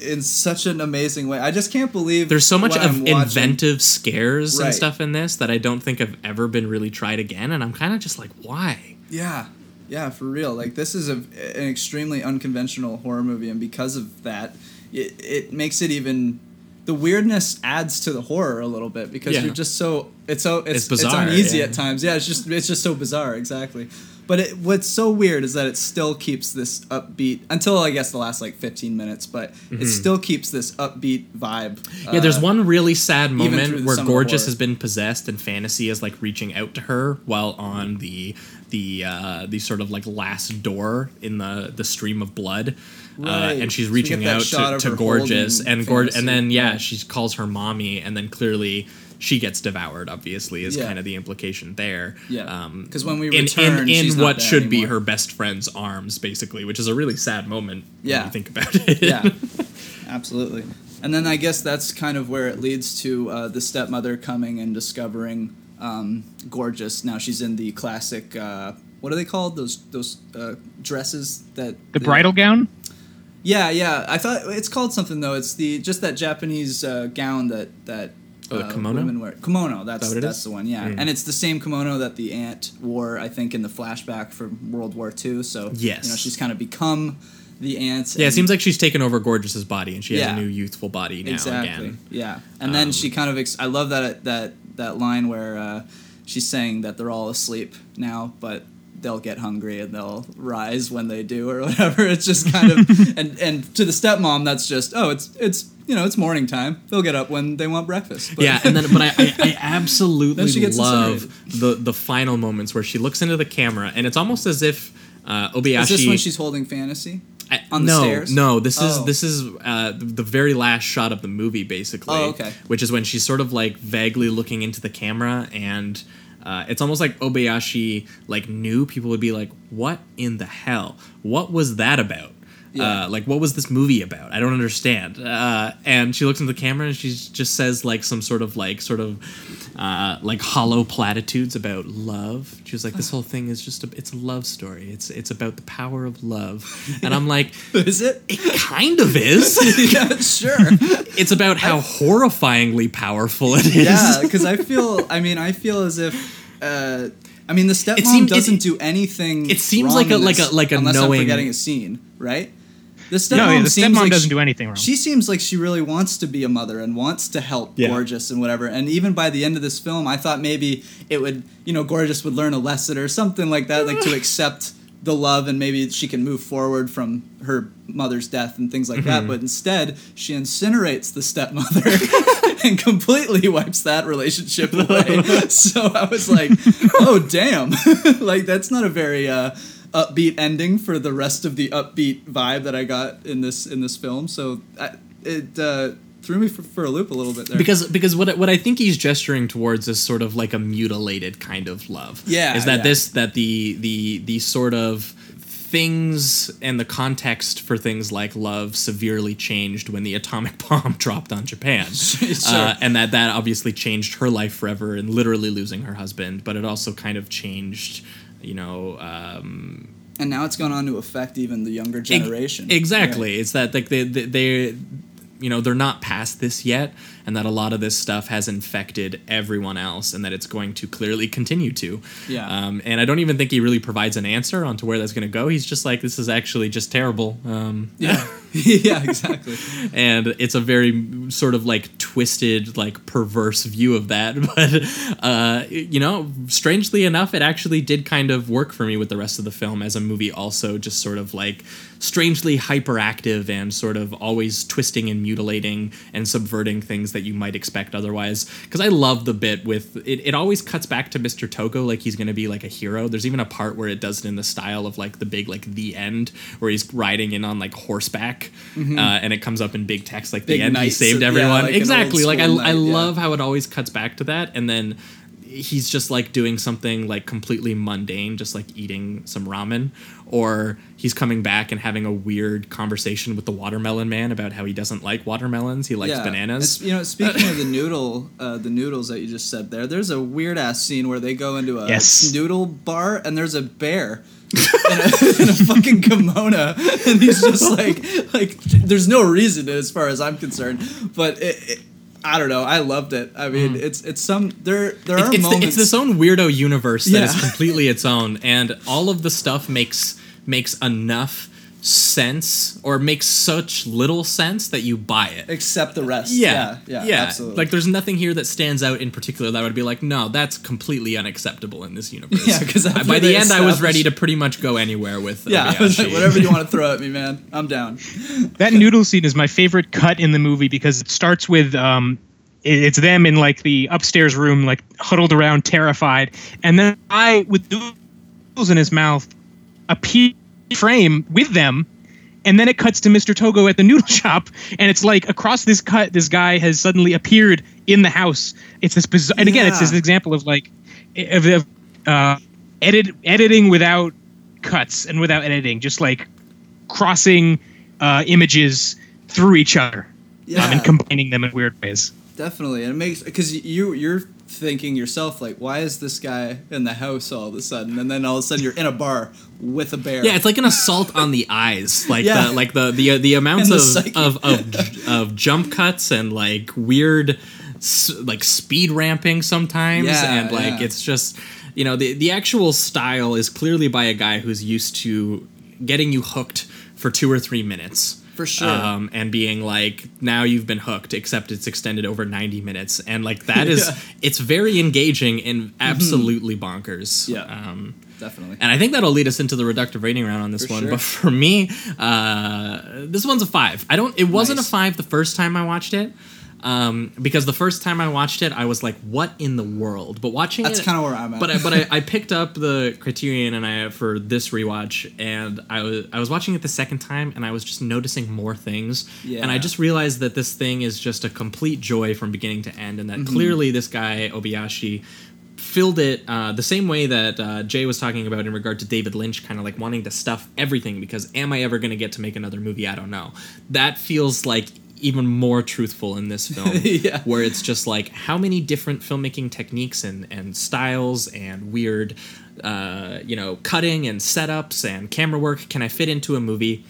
in such an amazing way. I just can't believe there's so much of inventive scares Right. and stuff in this that I don't think have ever been really tried again, and I'm kind of just like, why? Yeah, yeah, for real. Like this is a, an extremely unconventional horror movie, and because of that, it, it makes it even. The weirdness adds to the horror a little bit because Yeah. you're just so it's so it's, It's bizarre, uneasy yeah. at times. Yeah, it's just it's just so bizarre. Exactly. But it, what's so weird is that it still keeps this upbeat until I guess the last like 15 minutes, but it still keeps this upbeat vibe. Mm-hmm. Yeah, there's Uh, one really sad moment where some of the Gorgeous has been possessed and Fantasy is like reaching out to her while on the the uh, the sort of like last door in the the stream of blood. Uh, and she's reaching that out to, to Gorgeous and Fantasy. and then yeah, Right. she calls her mommy and then clearly she gets devoured obviously is Yeah. kind of the implication there. Yeah. Um 'Cause when we in, return, in, in she's what should be her best friend's arms basically, which is a really sad moment Yeah. when you think about it. yeah, absolutely. And then I guess that's kind of where it leads to uh, the stepmother coming and discovering um, Gorgeous. Now she's in the classic. Uh, what are they called? Those those uh, dresses that The bridal gown. Yeah, yeah. I thought it's called something though. It's the just that Japanese uh, gown that that. Oh, the uh, kimono? women wear. Kimono, that's that that's is? the one, yeah. Mm. And it's the same kimono that the aunt wore, I think, in the flashback from World War II. So Yes. you know, she's kind of become the aunt. Yeah, it seems like she's taken over Gorgeous's body and she has Yeah. a new youthful body now exactly. again. Yeah, and then Um, she kind of. Ex- I love that that that line where uh, she's saying that they're all asleep now, but they'll get hungry and they'll rise when they do or whatever. It's just kind of and and to the stepmom, that's just oh, it's it's you know it's morning time. They'll get up when they want breakfast. But- Yeah, and then but I, I, I absolutely she gets love the the final moments where she looks into the camera and it's almost as if uh, Obayashi. is this when she's holding fantasy? I- on the no, stairs? No, this is Oh. this is uh, the very last shot of the movie, basically. Oh, okay. Which is when she's sort of like vaguely looking into the camera, and uh, it's almost like Obayashi like knew people would be like, "What in the hell? What was that about?" Yeah. Uh, like what was this movie about? I don't understand. Uh, and she looks into the camera and she just says like some sort of like sort of uh, like hollow platitudes about love. She was like, "This whole thing is just a, it's a love story. It's it's about the power of love." And I'm like, Is it? it kind of is. yeah, sure. it's about how horrifyingly powerful it is. yeah, because I feel. I mean, I feel as if. Uh, I mean, the stepmom it- doesn't do anything. it seems like a- like a- like a unless knowing- I'm forgetting a scene, right? The stepmom No, yeah, the stepmom like doesn't she- do anything wrong. She seems like she really wants to be a mother and wants to help Yeah. Gorgeous and whatever. And even by the end of this film, I thought maybe it would, you know, Gorgeous would learn a lesson or something like that, like to accept the love and maybe she can move forward from her mother's death and things like Mm-hmm. that. But instead, she incinerates the stepmother and completely wipes that relationship away. so I was like, oh damn, like that's not a very uh, upbeat ending for the rest of the upbeat vibe that I got in this in this film. So I, it uh, threw me for, for a loop a little bit there. because because what what I think he's gesturing towards is sort of like a mutilated kind of love. Yeah, is that yeah. this that the the the sort of things and the context for things like love severely changed when the atomic bomb dropped on Japan, uh, and that that obviously changed her life forever and literally losing her husband, but it also kind of changed, you know. Um, and now it's gone on to affect even the younger generation. Exactly. It's that like they, they they you know they're not past this yet, and that a lot of this stuff has infected everyone else, and that it's going to clearly continue to. Yeah. Um, and I don't even think he really provides an answer onto where that's going to go. He's just like, this is actually just terrible. Um, Yeah, yeah, exactly. and it's a very sort of like twisted like perverse view of that but uh you know strangely enough it actually did kind of work for me with the rest of the film as a movie also just sort of like strangely hyperactive and sort of always twisting and mutilating and subverting things that you might expect otherwise. Because i love the bit with it, it always cuts back to mr togo like he's gonna be like a hero. There's even a part where it does it in the style of like the big like the end where he's riding in on like horseback uh, and it comes up in big text like Big the end he saved yeah, everyone. like exactly like I, school I knight, yeah. love how it always cuts back to that and then he's just like doing something like completely mundane just like eating some ramen or he's coming back and having a weird conversation with the watermelon man about how he doesn't like watermelons he likes yeah. bananas It's- you know, speaking of the noodle, uh, the noodles that you just said there, there's a weird ass scene where they go into a Yes. noodle bar and there's a bear. in, a, in a fucking kimono, and he's just like, like, there's no reason as far as I'm concerned, but it, it, I don't know. I loved it. I mean, mm. it's it's some there there it's, are it's, the, moments. it's this own weirdo universe that is Yeah. completely its own and all of the stuff makes makes enough sense or makes such little sense that you buy it except the rest. Yeah, yeah, yeah, absolutely. Like, there's nothing here that stands out in particular that I would be like, no, that's completely unacceptable in this universe. Yeah, 'cause after by the end, I was ready to pretty much go anywhere with. yeah, like, whatever you want to throw at me, man, I'm down. that noodle scene is my favorite cut in the movie because it starts with um it's them in like the upstairs room like huddled around terrified and then i with noodles in his mouth appear frame with them and then it cuts to Mr. Togo at the noodle shop, and it's like across this cut, this guy has suddenly appeared in the house. It's this bizarre, and again, it's this example of like, of, of uh, edit editing without cuts and without editing, just like crossing uh, images through each other Yeah, um, and combining them in weird ways. definitely, and it makes because you you're thinking yourself like, why is this guy in the house all of a sudden, and then all of a sudden you're in a bar with a bear. Yeah, it's like an assault on the eyes, like Yeah. the like the the the amounts the of, of of of jump cuts and like weird like speed ramping sometimes, Yeah, and like yeah. it's just you know the the actual style is clearly by a guy who's used to getting you hooked for two or three minutes. For sure. um, and being like, now you've been hooked, except it's extended over ninety minutes, and like that is, Yeah. it's very engaging and absolutely bonkers. Yeah. Um, definitely. and I think that'll lead us into the reductive rating round on this For one. sure. But for me, uh, this one's a five. I don't. It wasn't Nice. a five the first time I watched it, um, because the first time I watched it, I was like, "What in the world?" But watching That's kinda where I'm at. But I, but I, I picked up the Criterion and I for this rewatch, and I was I was watching it the second time, and I was just noticing more things, yeah. and I just realized that this thing is just a complete joy from beginning to end, and that Mm-hmm. clearly this guy Obayashi filled it uh, the same way that uh, Jay was talking about in regard to David Lynch, kind of like wanting to stuff everything because am I ever going to get to make another movie? I don't know. That feels like even more truthful in this film, Yeah. where it's just like how many different filmmaking techniques and, and styles and weird, uh, you know, cutting and setups and camera work can I fit into a movie?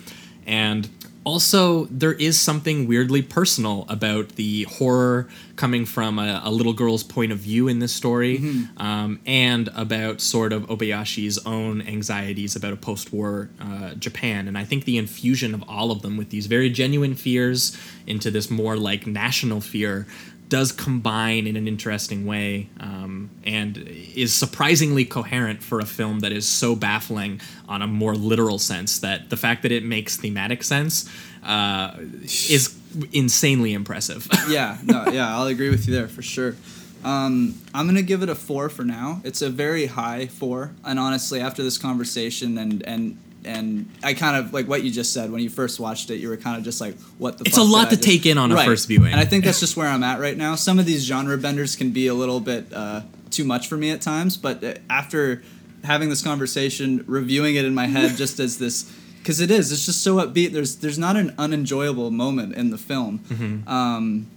And also, there is something weirdly personal about the horror coming from a, a little girl's point of view in this story, um, and about sort of Obayashi's own anxieties about a post war uh, Japan. And I think the infusion of all of them with these very genuine fears into this more like national fear does combine in an interesting way um, and is surprisingly coherent for a film that is so baffling on a more literal sense that the fact that it makes thematic sense uh, is insanely impressive. yeah, no, yeah, I'll agree with you there for sure. Um, I'm gonna give it a four for now. It's a very high four, and honestly, after this conversation and and and I kind of like what you just said when you first watched it, you were kind of just like, "What the?" It's a lot to just-" take in on a first viewing. and I think that's just where I'm at right now. Some of these genre benders can be a little bit uh, too much for me at times, but uh, after having this conversation, reviewing it in my head, just as this. Because it is, it's just so upbeat. There's there's not an unenjoyable moment in the film. Mm-hmm. Um,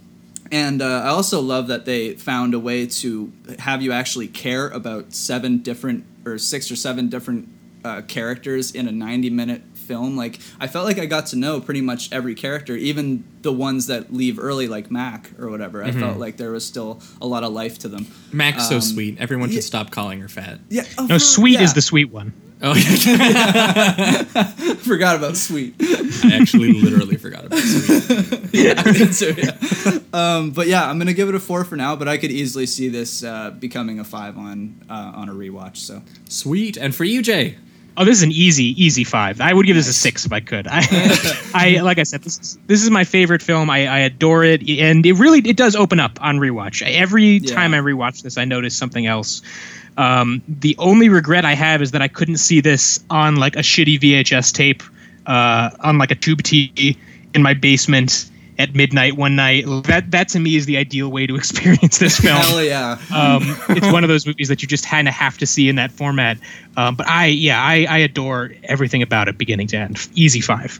and uh, I also love that they found a way to have you actually care about seven different or six or seven different uh, characters in a 90 minute film. Like, I felt like I got to know pretty much every character, even the ones that leave early, like Mac or whatever. I felt like there was still a lot of life to them. Mac's so Um, sweet. Everyone should yeah. stop calling her fat. Yeah. oh, No, sweet yeah. is the sweet one. Oh, yeah. Forgot about sweet. I actually literally forgot about sweet. yeah, so, yeah. Um, but yeah, I'm gonna give it a four for now. But I could easily see this uh, becoming a five on uh, on a rewatch. So Sweet. And for you, Jay, Oh, this is an easy, easy five. I would give this a six if I could. I, I like I said, this is this is my favorite film. I, I adore it, and it really it does open up on rewatch. Every Yeah. time I rewatch this, I notice something else. Um, the only regret I have is that I couldn't see this on like a shitty VHS tape, uh, on like a tube TV in my basement at midnight one night. That that to me is the ideal way to experience this film hell yeah. um, it's one of those movies that you just kind of have to see in that format. Um, but I, yeah, I, I adore everything about it, beginning to end. Easy five.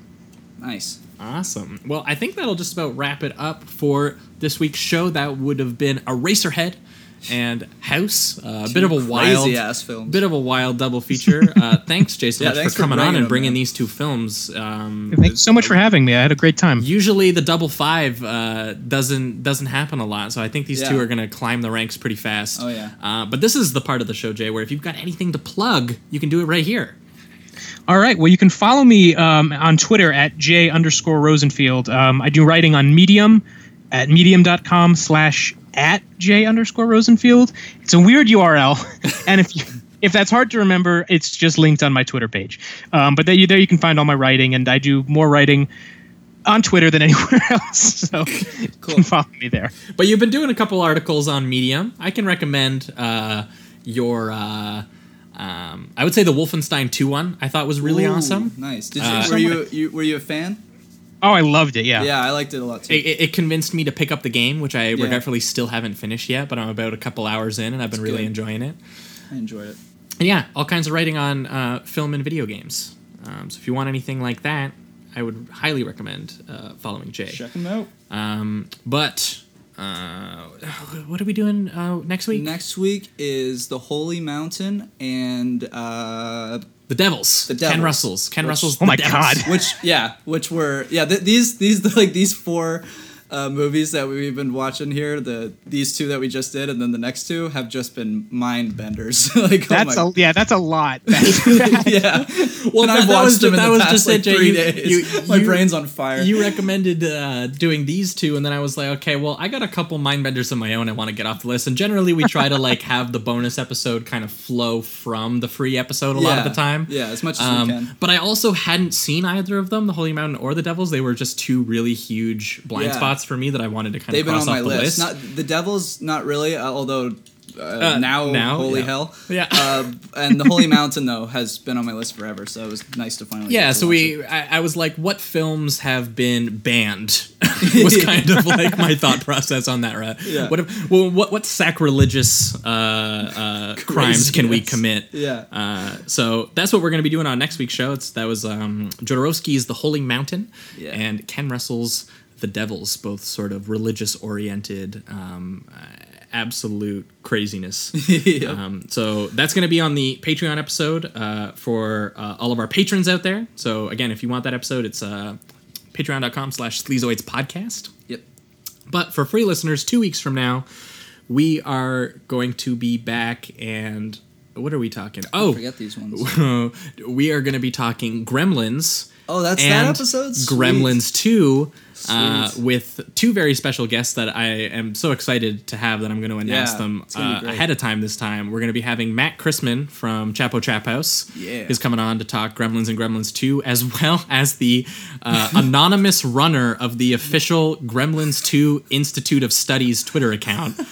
Nice. Awesome. Well, I think that'll just about wrap it up for this week's show. That would have been Eraserhead and House. Uh, a bit of a wild, Crazy-ass films. bit of a wild double feature. Uh, thanks, Jason, Yeah, much thanks for for coming on and bringing man. these two films. Um, Thanks so much for having me. I had a great time. Usually, the double five uh, doesn't doesn't happen a lot, so I think these two are going to climb the ranks pretty fast. Oh, yeah. Uh, but this is the part of the show, Jay, where if you've got anything to plug, you can do it right here. All right. Well, you can follow me um, on Twitter at j underscore Rosenfield. Um, I do writing on Medium at medium.com slash at j underscore Rosenfield. It's a weird URL, and if you if that's hard to remember, it's just linked on my Twitter page. Um, but there you, there you can find all my writing, and I do more writing on Twitter than anywhere else. So you can follow me there. But you've been doing a couple articles on Medium. I can recommend uh, your. Uh, um, I would say the Wolfenstein 2 one. I thought was really Ooh, awesome. Nice. Did you, Uh, were you, you were you a fan? Oh, I loved it. Yeah. Yeah, I liked it a lot too. It, it it convinced me to pick up the game, which I Yeah. regretfully still haven't finished yet. But I'm about a couple hours in, and I've been really good. enjoying it. I enjoyed it. And yeah, all kinds of writing on uh, film and video games. Um, so if you want anything like that, I would highly recommend uh, following Jay. Check them out. Um, but uh, what are we doing uh, next week? Next week is the Holy Mountain and uh, the Devils. The Ken Russell's. Ken Which- Russell's. Oh my Devils. God. which yeah, which were yeah th- these these like these four uh, movies that we've been watching here. The these two that we just did, and then the next two have just been mind benders. like That's oh a yeah. That's a lot. my, yeah. Well, and that- I've that watched was them in that the was past just like it, three You- days. you- my you- brain's on fire. You recommended uh, doing these two, and then I was like, okay, well, I got a couple mind benders of my own I want to get off the list. And generally, we try to like have the bonus episode kind of flow from the free episode a lot of the time. Yeah, as much as Um, we can. But I also hadn't seen either of them, the Holy Mountain or the Devils. They were just two really huge blind Yeah. spots for me that I wanted to kind They've of been cross on off my the list. list. Not the Devils, not really. Uh, although uh, Uh, now, now, holy yeah. hell. Yeah. Uh, and the Holy Mountain though has been on my list forever, so it was nice to finally. yeah, get to so watch we. I, I was like, what films have been banned? was kind of like my thought process on that. Right? Yeah. What if, well, what what sacrilegious uh, uh, crimes can we Craziness. commit? Yeah. Uh, so that's what we're going to be doing on next week's show. It's that was um, Jodorowsky's The Holy Mountain Yeah. and Ken Russell's The Devils, both sort of religious oriented. Um, uh, absolute craziness um, so that's going to be on the patreon episode uh, for uh, all of our patrons out there so again if you want that episode it's uh, patreon.com slash sleazoids podcast Yep. but for free listeners, two weeks from now, we are going to be back and what are we talking? Oh, I Forget these ones. we are going to be talking Gremlins. Oh, that's that episode. Sweet. Gremlins Two, uh, with two very special guests that I am so excited to have that I'm going to announce Yeah, them it's gonna be uh, ahead of time this time. We're going to be having Matt Christman from Chapo Trap House. Yeah. Is coming on to talk Gremlins and Gremlins 2, as well as the uh, anonymous runner of the official Gremlins 2 Institute of Studies Twitter account.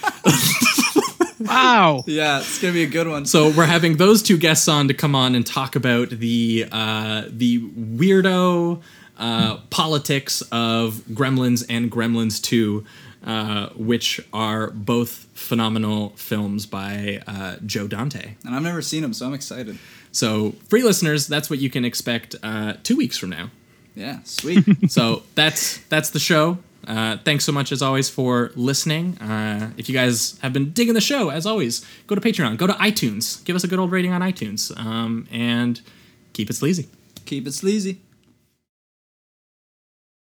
Wow. Yeah, it's gonna be a good one. So we're having those two guests on to come on and talk about the uh, the weirdo uh, politics of Gremlins and Gremlins Two, uh, which are both phenomenal films by uh, Joe Dante. and I've never seen them, so I'm excited. So free listeners, that's what you can expect uh, two weeks from now. Yeah, sweet. So that's that's the show. Uh, thanks so much as always for listening. Uh, if you guys have been digging the show, as always, go to Patreon, go to iTunes, give us a good old rating on iTunes, um, and keep it sleazy. Keep it sleazy.